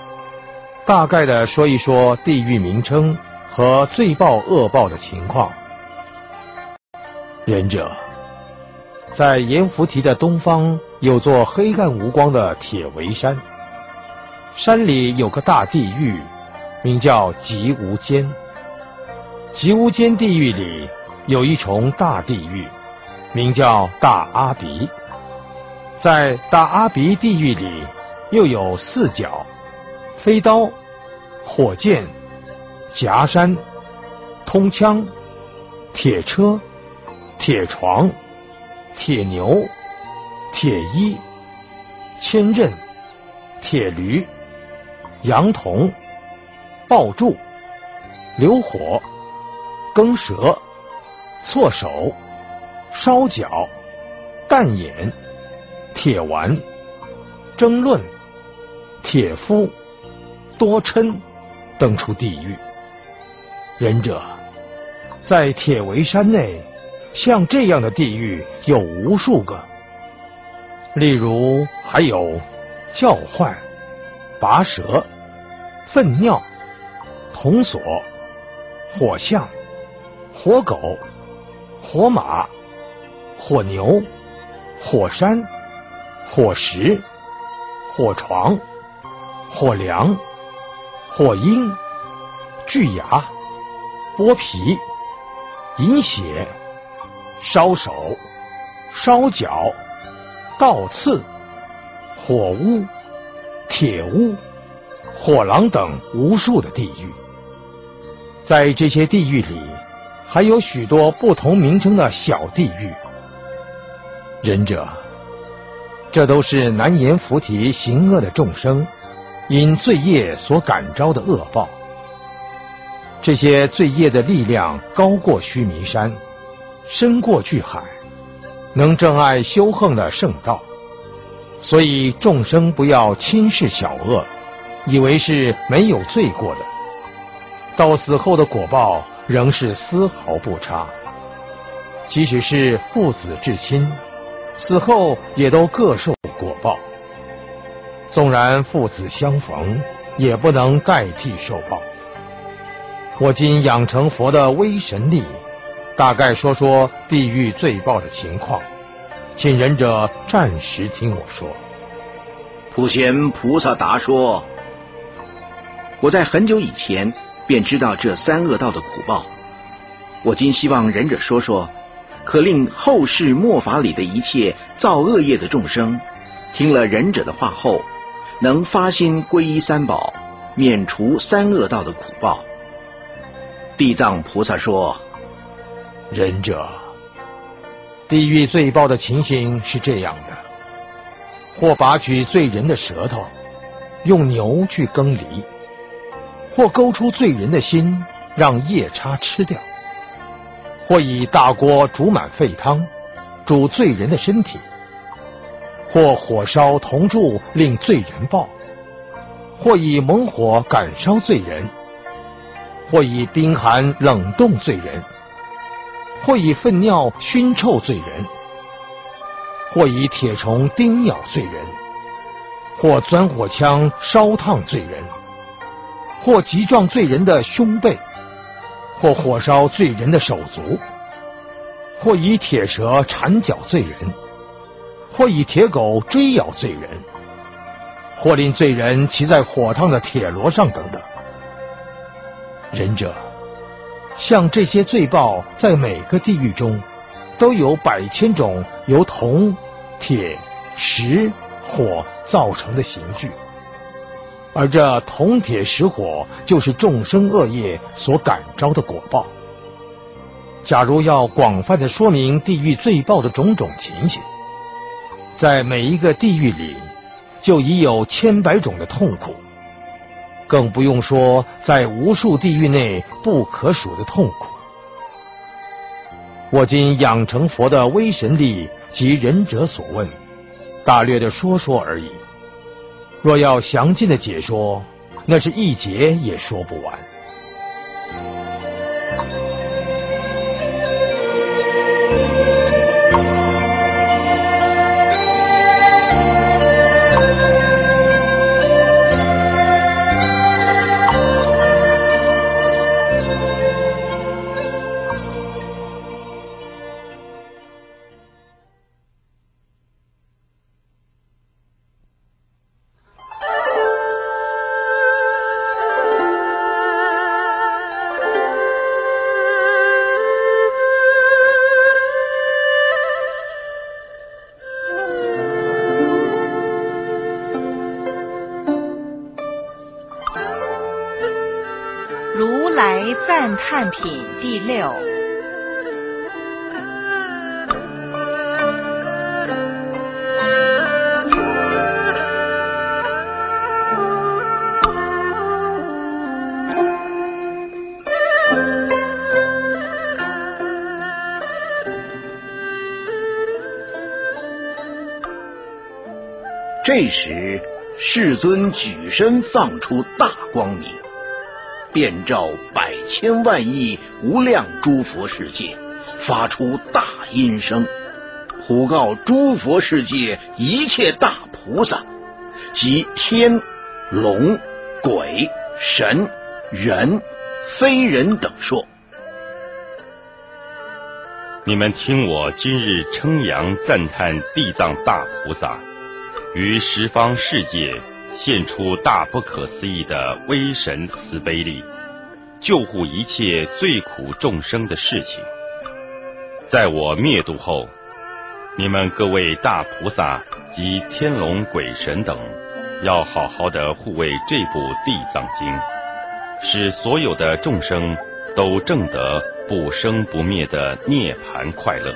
大概的说一说地狱名称和罪报恶报的情况。忍者，在阎浮提的东方有座黑暗无光的铁围山，山里有个大地狱，名叫极无间。极无间地狱里有一重大地狱。”名叫大阿鼻，在大阿鼻地狱里，又有四角、飞刀、火箭、夹山、通枪、铁车、铁床、铁牛、铁衣、千仞、铁驴、羊童、爆柱、流火、耕蛇、错手。烧脚、弹眼、铁丸、争论、铁夫、多嗔等处地狱。忍者，在铁围山内，像这样的地狱有无数个。例如还有叫唤、拔舌、粪尿、铜锁、火象、火狗、火马。火牛、火山、火石、火床、火梁、火鹰、巨牙、剥皮、饮血、烧手、烧脚、倒刺、火屋、铁屋、火狼等无数的地狱，在这些地狱里，还有许多不同名称的小地狱。忍者，这都是难言菩提行恶的众生，因罪业所感召的恶报。这些罪业的力量高过须弥山，深过巨海，能障碍修横的圣道。所以众生不要轻视小恶，以为是没有罪过的，到死后的果报仍是丝毫不差。即使是父子至亲。死后也都各受果报。纵然父子相逢，也不能代替受报。我今养成佛的威神力，大概说说地狱罪报的情况，请忍者暂时听我说。普贤菩萨答说：“我在很久以前便知道这三恶道的苦报，我今希望忍者说说。”可令后世末法里的一切造恶业的众生，听了忍者的话后，能发心皈依三宝，免除三恶道的苦报。地藏菩萨说：“忍者，地狱罪报的情形是这样的：或拔取罪人的舌头，用牛去耕犁；或勾出罪人的心，让夜叉吃掉。”或以大锅煮满沸汤，煮罪人的身体；或火烧铜柱令罪人爆；或以猛火感烧罪人；或以冰寒冷冻罪人；或以粪尿熏臭罪人；或以铁虫叮咬罪人；或钻火枪烧烫罪人；或击撞罪人的胸背、或火烧罪人的手足，或以铁蛇缠脚罪人，或以铁狗追咬罪人，或令罪人骑在火烫的铁罗上等等。仁者，像这些罪报，在每个地狱中，都有百千种由铜、铁、石、火造成的刑具。而这铜铁石火，就是众生恶业所感召的果报。假如要广泛的说明地狱罪报的种种情形，在每一个地狱里，就已有千百种的痛苦，更不用说在无数地狱内不可数的痛苦。我今养成佛的威神力及仁者所问，大略的说说而已。若要详尽的解说，那是一节也说不完。赞叹品第六。这时，世尊举身放出大光明。遍照百千万亿无量诸佛世界，发出大音声，普告诸佛世界一切大菩萨，及天、龙、鬼、神、人、非人等说：你们听我今日称扬赞叹地藏大菩萨，于十方世界。现出大不可思议的威神慈悲力，救护一切最苦众生的事情。在我灭度后，你们各位大菩萨及天龙鬼神等，要好好的护卫这部地藏经，使所有的众生都证得不生不灭的涅盘快乐。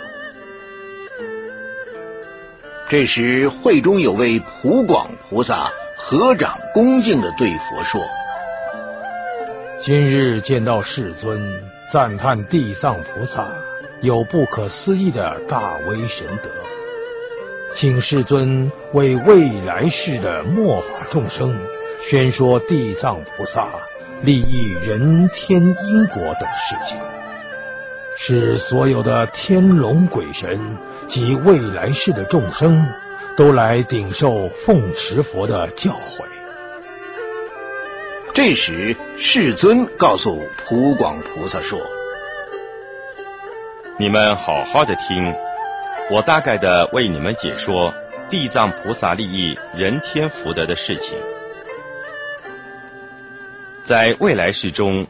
这时会中有位普广菩萨。合掌恭敬的对佛说：“今日见到世尊，赞叹地藏菩萨有不可思议的大威神德，请世尊为未来世的末法众生宣说地藏菩萨利益人天因果等事情，使所有的天龙鬼神及未来世的众生。”都来顶受奉持佛的教诲。这时，世尊告诉普广菩萨说：“你们好好的听，我大概的为你们解说地藏菩萨利益人天福德的事情。在未来世中，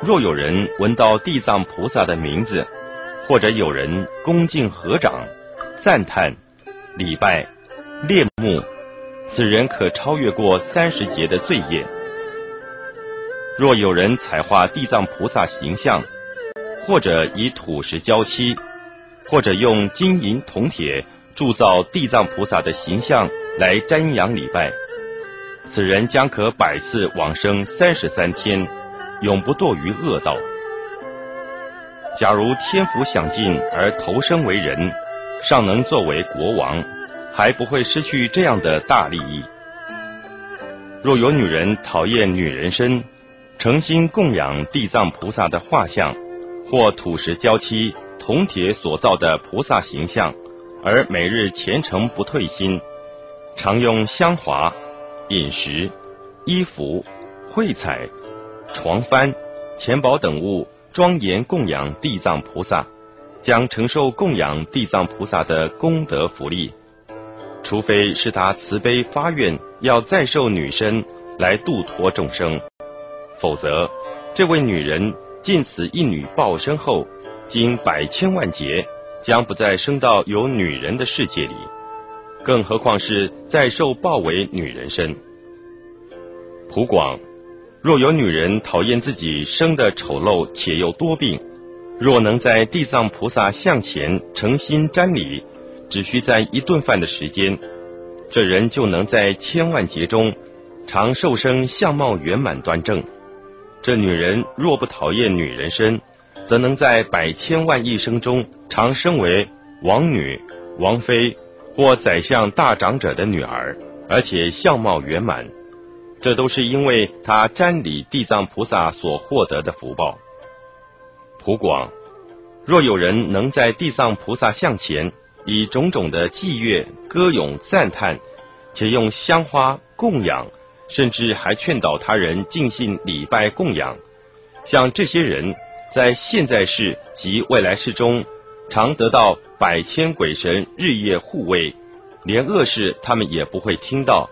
若有人闻到地藏菩萨的名字，或者有人恭敬合掌、赞叹、礼拜。”恋慕，此人可超越过三十劫的罪业。若有人彩画地藏菩萨形象，或者以土石浇漆，或者用金银铜铁铸造地藏菩萨的形象来瞻仰礼拜，此人将可百次往生三十三天，永不堕于恶道。假如天福享尽而投生为人，尚能作为国王。还不会失去这样的大利益。若有女人讨厌女人身，诚心供养地藏菩萨的画像，或土石浇漆、铜铁所造的菩萨形象，而每日虔诚不退心，常用香华、饮食、衣服、绘彩、床幡、钱宝等物庄严供养地藏菩萨，将承受供养地藏菩萨的功德福利。除非是他慈悲发愿要再受女身来度脱众生，否则，这位女人尽此一女报身后，经百千万劫，将不再生到有女人的世界里。更何况是再受报为女人身。普广，若有女人讨厌自己生的丑陋且又多病，若能在地藏菩萨像前诚心瞻礼，只需在一顿饭的时间，这人就能在千万劫中长寿生相貌圆满端正。这女人若不讨厌女人身，则能在百千万亿生中常生为王女、王妃或宰相大长者的女儿，而且相貌圆满。这都是因为她瞻礼地藏菩萨所获得的福报。普广，若有人能在地藏菩萨像前以种种的祭乐、歌咏、赞叹，且用香花供养，甚至还劝导他人尽信礼拜供养，像这些人，在现在世及未来世中，常得到百千鬼神日夜护卫，连恶事他们也不会听到。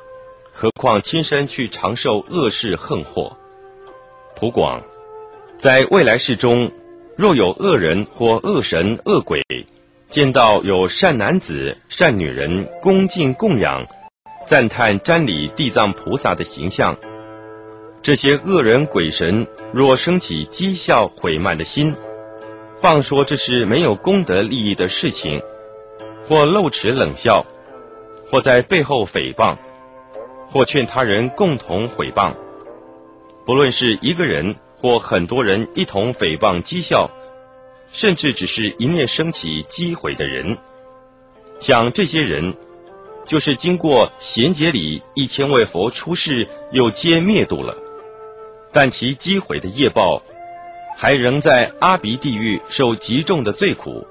何况亲身去尝受恶事横祸。普广，在未来世中，若有恶人或恶神恶鬼，见到有善男子、善女人恭敬供养、赞叹瞻礼地藏菩萨的形象，这些恶人鬼神若生起讥笑毁慢的心，放说这是没有功德利益的事情，或露齿冷笑，或在背后诽谤。或劝他人共同诽谤，不论是一个人或很多人一同诽谤讥笑，甚至只是一念升起击毁的人，像这些人，就是经过贤劫里一千位佛出世，又皆灭度了，但其击毁的业报，还仍在阿鼻地狱受极重的罪苦，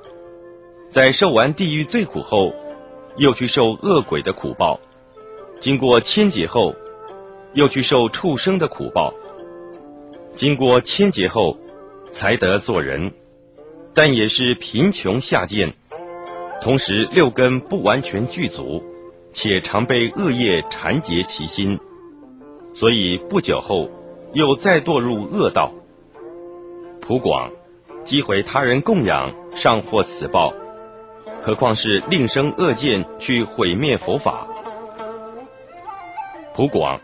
在受完地狱罪苦后，又去受恶鬼的苦报。经过千劫后，又去受畜生的苦报；经过千劫后，才得做人，但也是贫穷下贱，同时六根不完全具足，且常被恶业缠结其心，所以不久后又再堕入恶道。普广，击毁他人供养，尚获此报，何况是另生恶见去毁灭佛法？普广，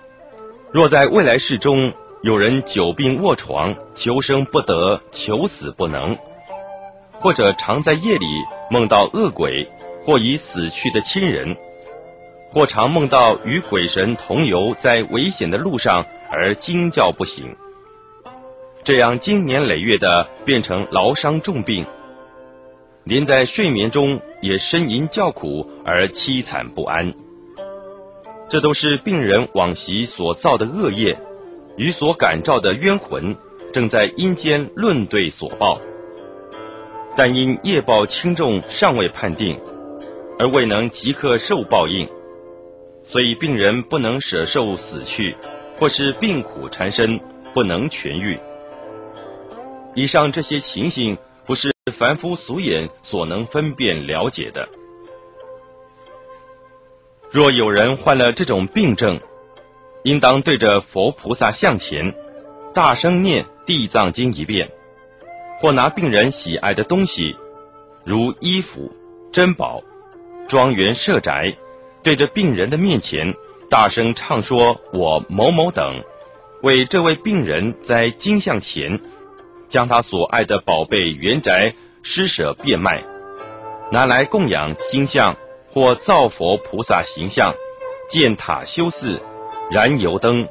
若在未来世中有人久病卧床，求生不得，求死不能，或者常在夜里梦到恶鬼，或已死去的亲人，或常梦到与鬼神同游在危险的路上而惊叫不醒，这样经年累月的变成劳伤重病，连在睡眠中也呻吟叫苦而凄惨不安。这都是病人往昔所造的恶业，与所感召的冤魂，正在阴间论对所报。但因业报轻重尚未判定，而未能即刻受报应，所以病人不能舍寿死去，或是病苦缠身不能痊愈。以上这些情形，不是凡夫俗眼所能分辨了解的。若有人患了这种病症，应当对着佛菩萨像前，大声念《地藏经》一遍，或拿病人喜爱的东西，如衣服、珍宝、庄园、舍宅，对着病人的面前，大声唱说：“我某某等，为这位病人在金像前，将他所爱的宝贝原宅施舍变卖，拿来供养金像。”或造佛菩萨形象，建塔修寺，燃油灯，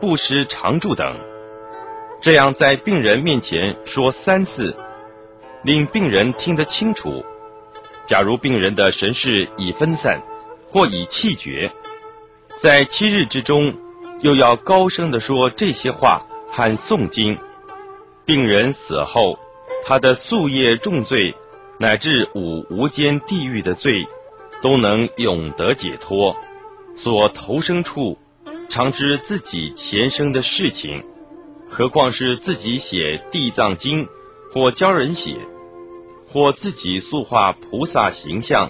布施常住等，这样在病人面前说三次，令病人听得清楚。假如病人的神识已分散，或已气绝，在七日之中，又要高声的说这些话和诵经。病人死后，他的宿业重罪，乃至五无间地狱的罪。都能永得解脱，所投生处，常知自己前生的事情，何况是自己写地藏经或教人写，或自己塑画菩萨形象，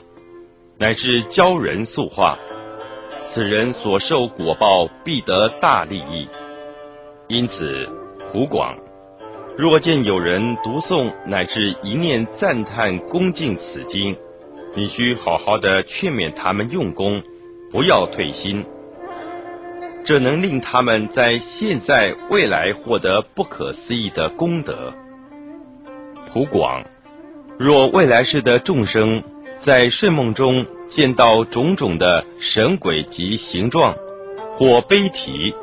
乃至教人塑画，此人所受果报必得大利益。因此，湖广若见有人读诵乃至一念赞叹恭敬此经，你需好好的劝勉他们用功，不要退心。这能令他们在现在、未来获得不可思议的功德。普广，若未来世的众生在睡梦中见到种种的神鬼及形状，或悲啼、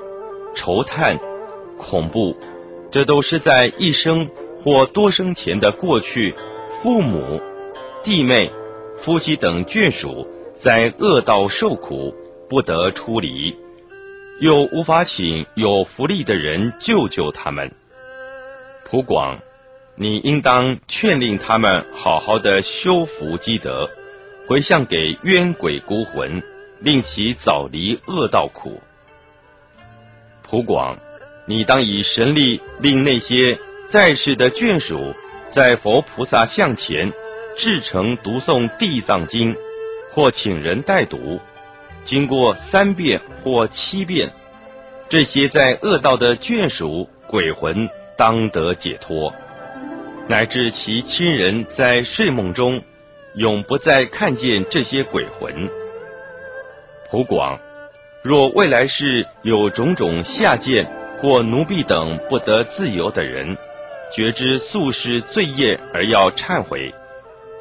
愁叹、恐怖，这都是在一生或多生前的过去，父母、弟妹、夫妻等眷属在恶道受苦，不得出离。又无法请有福利的人救救他们。普广，你应当劝令他们好好的修福积德，回向给冤鬼孤魂，令其早离恶道苦。普广，你当以神力令那些在世的眷属，在佛菩萨像前，至诚读诵地藏经，或请人代读。经过三遍或七遍，这些在恶道的眷属鬼魂当得解脱，乃至其亲人在睡梦中，永不再看见这些鬼魂。普广，若未来世有种种下贱或奴婢等不得自由的人，觉知宿世罪业而要忏悔，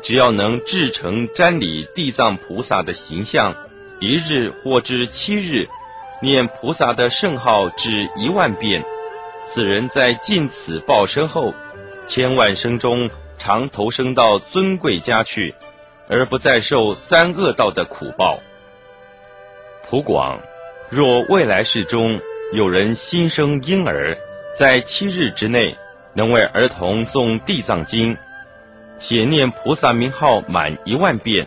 只要能至诚瞻礼地藏菩萨的形象。一日或至七日，念菩萨的圣号至一万遍，此人在尽此报身后，千万生中常投生到尊贵家去，而不再受三恶道的苦报。普广，若未来世中有人新生婴儿，在七日之内能为儿童诵地藏经，且念菩萨名号满一万遍。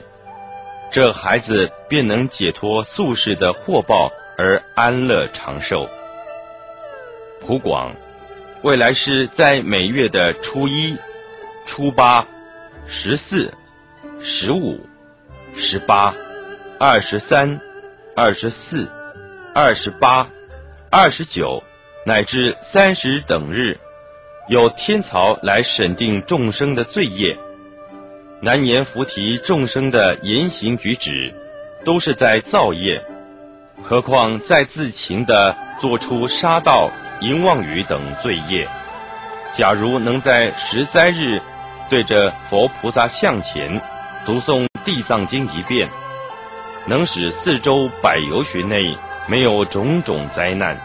这孩子便能解脱宿世的祸报而安乐长寿。普广，未来是在每月的初一、初八、十四、十五、十八、二十三、二十四、二十八、二十九乃至三十等日，有天曹来审定众生的罪业。难言菩提众生的言行举止，都是在造业，何况在自情的做出杀盗淫妄语等罪业。假如能在十灾日，对着佛菩萨像前读诵地藏经一遍，能使四周百由旬内没有种种灾难，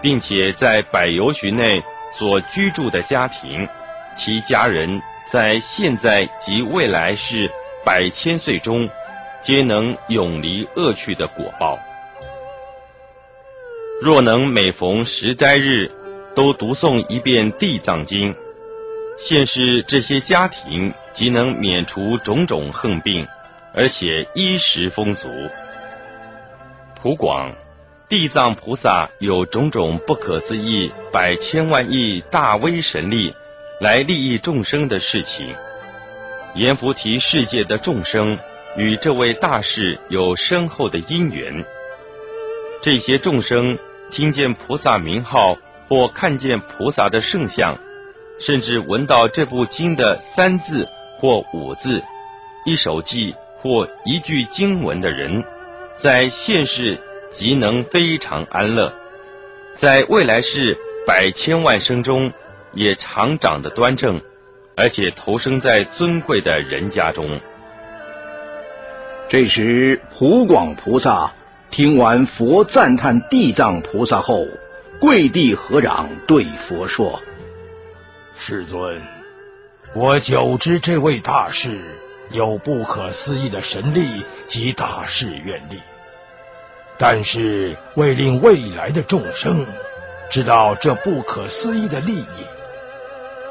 并且在百由旬内所居住的家庭，其家人。在现在及未来世百千岁中，皆能永离恶趣的果报。若能每逢十斋日都读诵一遍地藏经，现世这些家庭即能免除种种横病，而且衣食丰足。普广，地藏菩萨有种种不可思议百千万亿大威神力。来利益众生的事情，阎浮提世界的众生与这位大士有深厚的因缘。这些众生听见菩萨名号，或看见菩萨的圣像，甚至闻到这部经的三字或五字、一首偈或一句经文的人，在现世即能非常安乐，在未来世百千万生中。也常长得端正，而且投生在尊贵的人家中。这时，普广菩萨听完佛赞叹地藏菩萨后，跪地合掌，对佛说：“世尊，我久知这位大士有不可思议的神力及大士愿力，但是为令未来的众生知道这不可思议的利益。”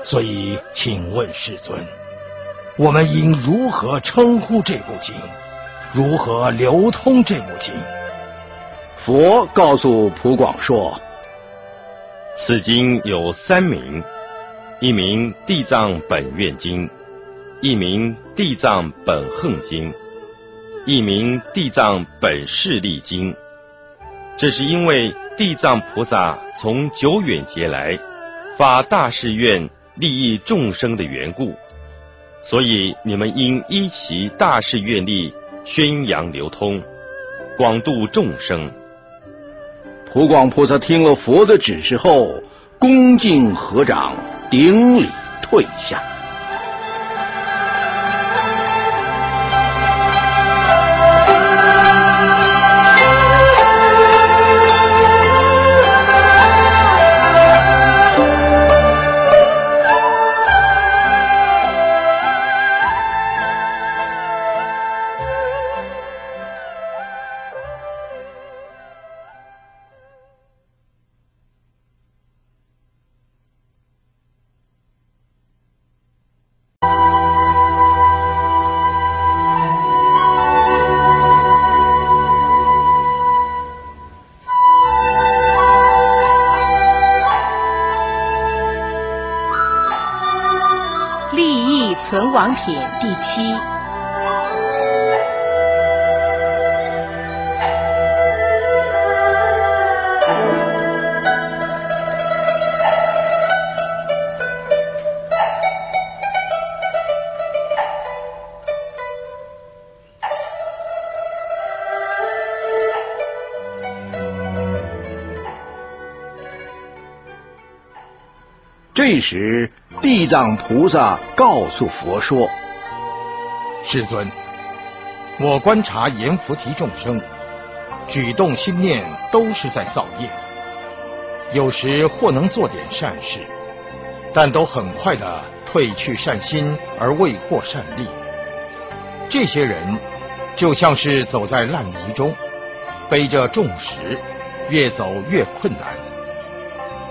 所以，请问世尊，我们应如何称呼这部经？如何流通这部经？佛告诉普广说：“此经有三名：一名地藏本愿经，一名地藏本行经，一名地藏本势力经。这是因为地藏菩萨从久远劫来发大誓愿利益众生的缘故，所以你们应依其大势愿力宣扬流通，广度众生。普广菩萨听了佛的指示后，恭敬合掌，顶礼退下。第七。这时，地藏菩萨告诉佛说世尊，我观察阎浮提众生，举动心念都是在造业，有时或能做点善事，但都很快的褪去善心而未获善利。这些人就像是走在烂泥中，背着重石，越走越困难。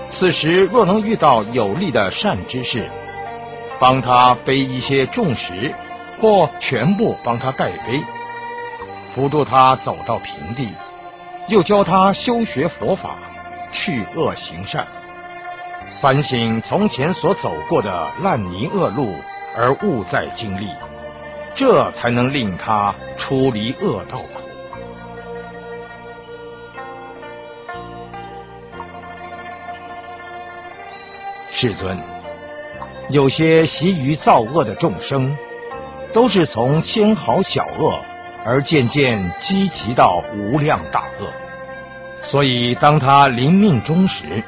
此时若能遇到有利的善知识，帮他背一些重石，或全部帮他带背，扶助他走到平地，又教他修学佛法，去恶行善，反省从前所走过的烂泥恶路，而勿再经历，这才能令他出离恶道苦。世尊，有些习于造恶的众生，都是从纤毫小恶而渐渐积极到无量大恶，所以当他临命终时，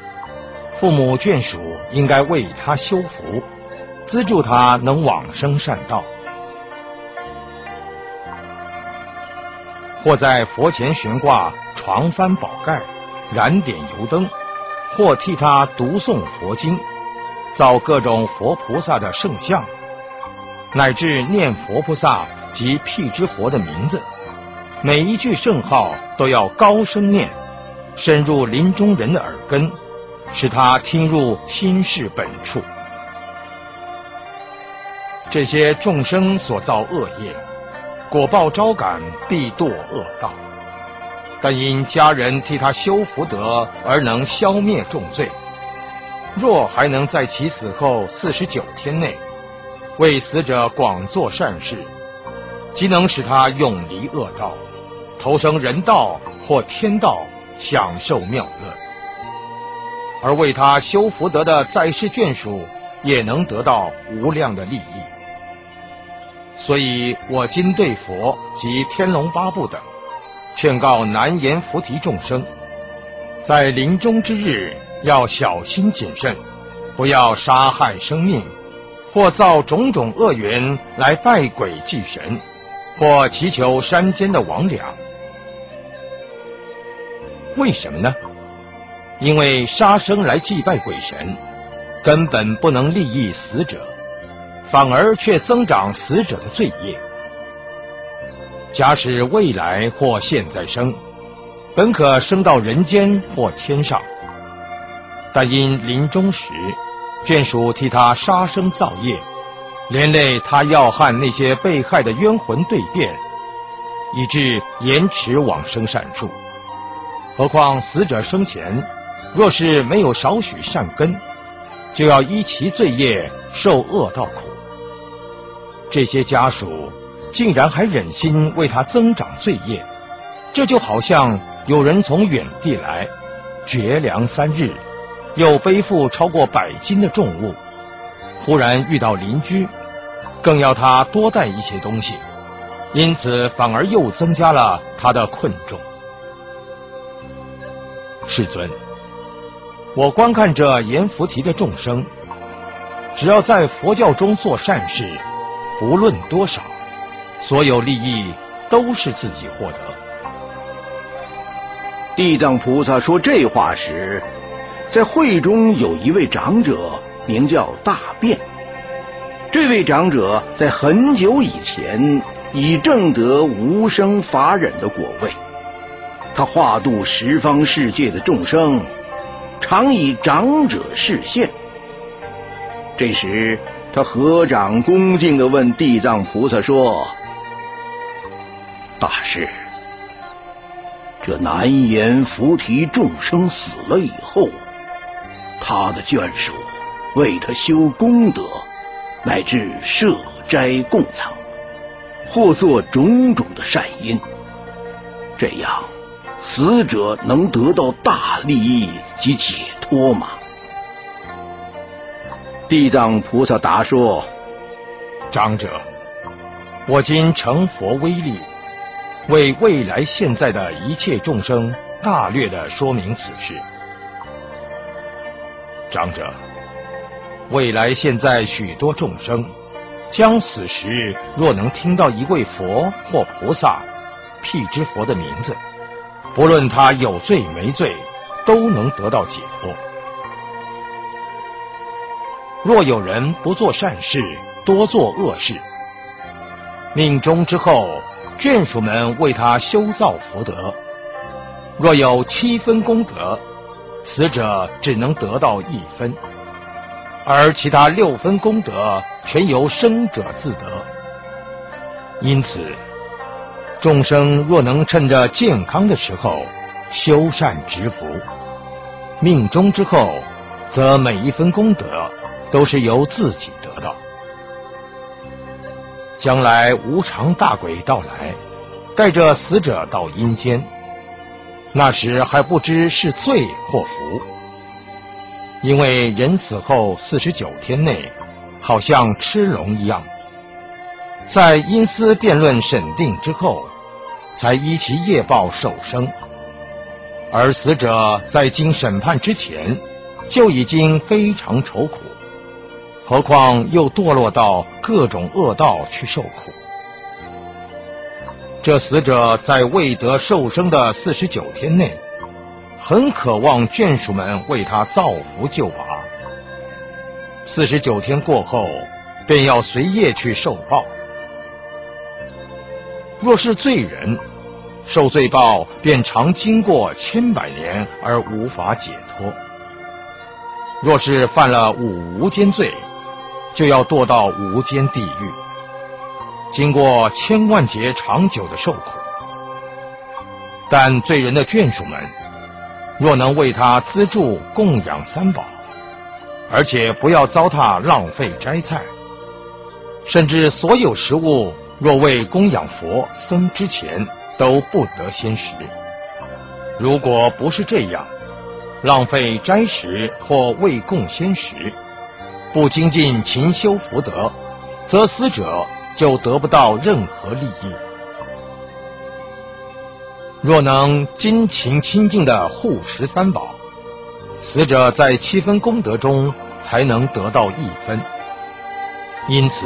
父母眷属应该为他修福，资助他能往生善道，或在佛前悬挂床幡宝盖，燃点油灯，或替他读诵佛经。造各种佛菩萨的圣像，乃至念佛菩萨及辟支佛的名字，每一句圣号都要高声念，深入临终人的耳根，使他听入心事本处。这些众生所造恶业，果报招感，必堕恶道。但因家人替他修福德，而能消灭重罪。若还能在其死后四十九天内，为死者广做善事，即能使他永离恶道，投生人道或天道，享受妙乐；而为他修福德的在世眷属，也能得到无量的利益。所以我今对佛及天龙八部等，劝告难言菩提众生，在临终之日。要小心谨慎，不要杀害生命，或造种种恶缘来拜鬼祭神，或祈求山间的魍魉。为什么呢？因为杀生来祭拜鬼神，根本不能利益死者，反而却增长死者的罪业。假使未来或现在生，本可升到人间或天上。但因临终时，眷属替他杀生造业，连累他要和那些被害的冤魂对辩，以致延迟往生善处。何况死者生前，若是没有少许善根，就要依其罪业受恶道苦。这些家属竟然还忍心为他增长罪业，这就好像有人从远地来，绝粮三日，又背负超过百斤的重物，忽然遇到邻居，更要他多带一些东西，因此反而又增加了他的困重。世尊，我观看着阎浮提的众生，只要在佛教中做善事。不论多少，所有利益都是自己获得。地藏菩萨说这话时，在会中有一位长者，名叫大辩。这位长者在很久以前已证得无生法忍的果位，他化度十方世界的众生，常以长者示现。这时。他合掌恭敬地问地藏菩萨说：“大师，这难言菩提众生死了以后，他的眷属为他修功德，乃至设斋供养，或做种种的善因，这样死者能得到大利益及解脱吗？”地藏菩萨答说：“长者，我今成佛威力，为未来现在的一切众生大略的说明此事。长者，未来现在许多众生，将死时若能听到一位佛或菩萨，辟支佛的名字，不论他有罪没罪，都能得到解脱。”若有人不做善事，多做恶事，命中之后，眷属们为他修造福德。若有七分功德，死者只能得到一分，而其他六分功德全由生者自得。因此，众生若能趁着健康的时候修善植福，命中之后，则每一分功德。都是由自己得到。将来无常大鬼到来，带着死者到阴间，那时还不知是罪或福。因为人死后四十九天内，好像吃龙一样，在因思辩论审定之后，才依其业报受生。而死者在经审判之前，就已经非常愁苦。何况又堕落到各种恶道去受苦，这死者在未得受生的四十九天内，很渴望眷属们为他造福救拔。四十九天过后，便要随业去受报。若是罪人，受罪报便常经过千百年而无法解脱；若是犯了五无间罪，就要堕到无间地狱，经过千万劫长久的受苦。但罪人的眷属们，若能为他资助供养三宝，而且不要糟蹋浪费斋菜，甚至所有食物若为供养佛僧之前都不得先食。如果不是这样，浪费斋食或未供先食。不精进勤修福德，则死者就得不到任何利益。若能真情清净的护持三宝，死者在七分功德中才能得到一分。因此，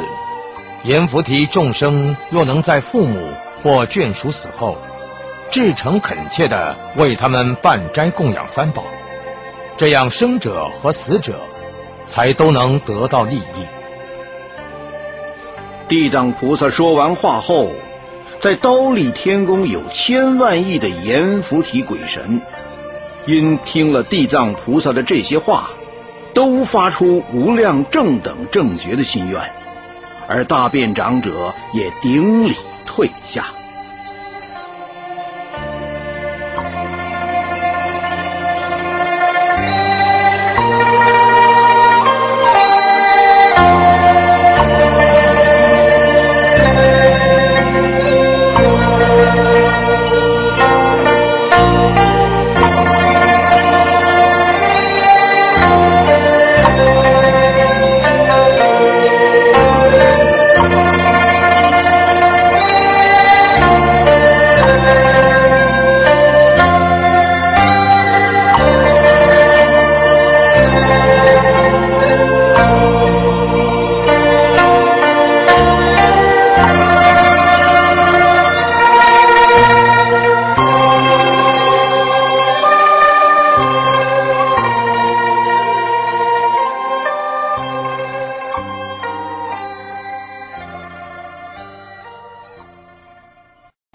阎浮提众生若能在父母或眷属死后，至诚恳切的为他们办斋供养三宝，这样生者和死者。才都能得到利益。地藏菩萨说完话后，在刀立天宫有千万亿的阎浮提鬼神，因听了地藏菩萨的这些话，都发出无量正等正觉的心愿，而大辩长者也顶礼退下。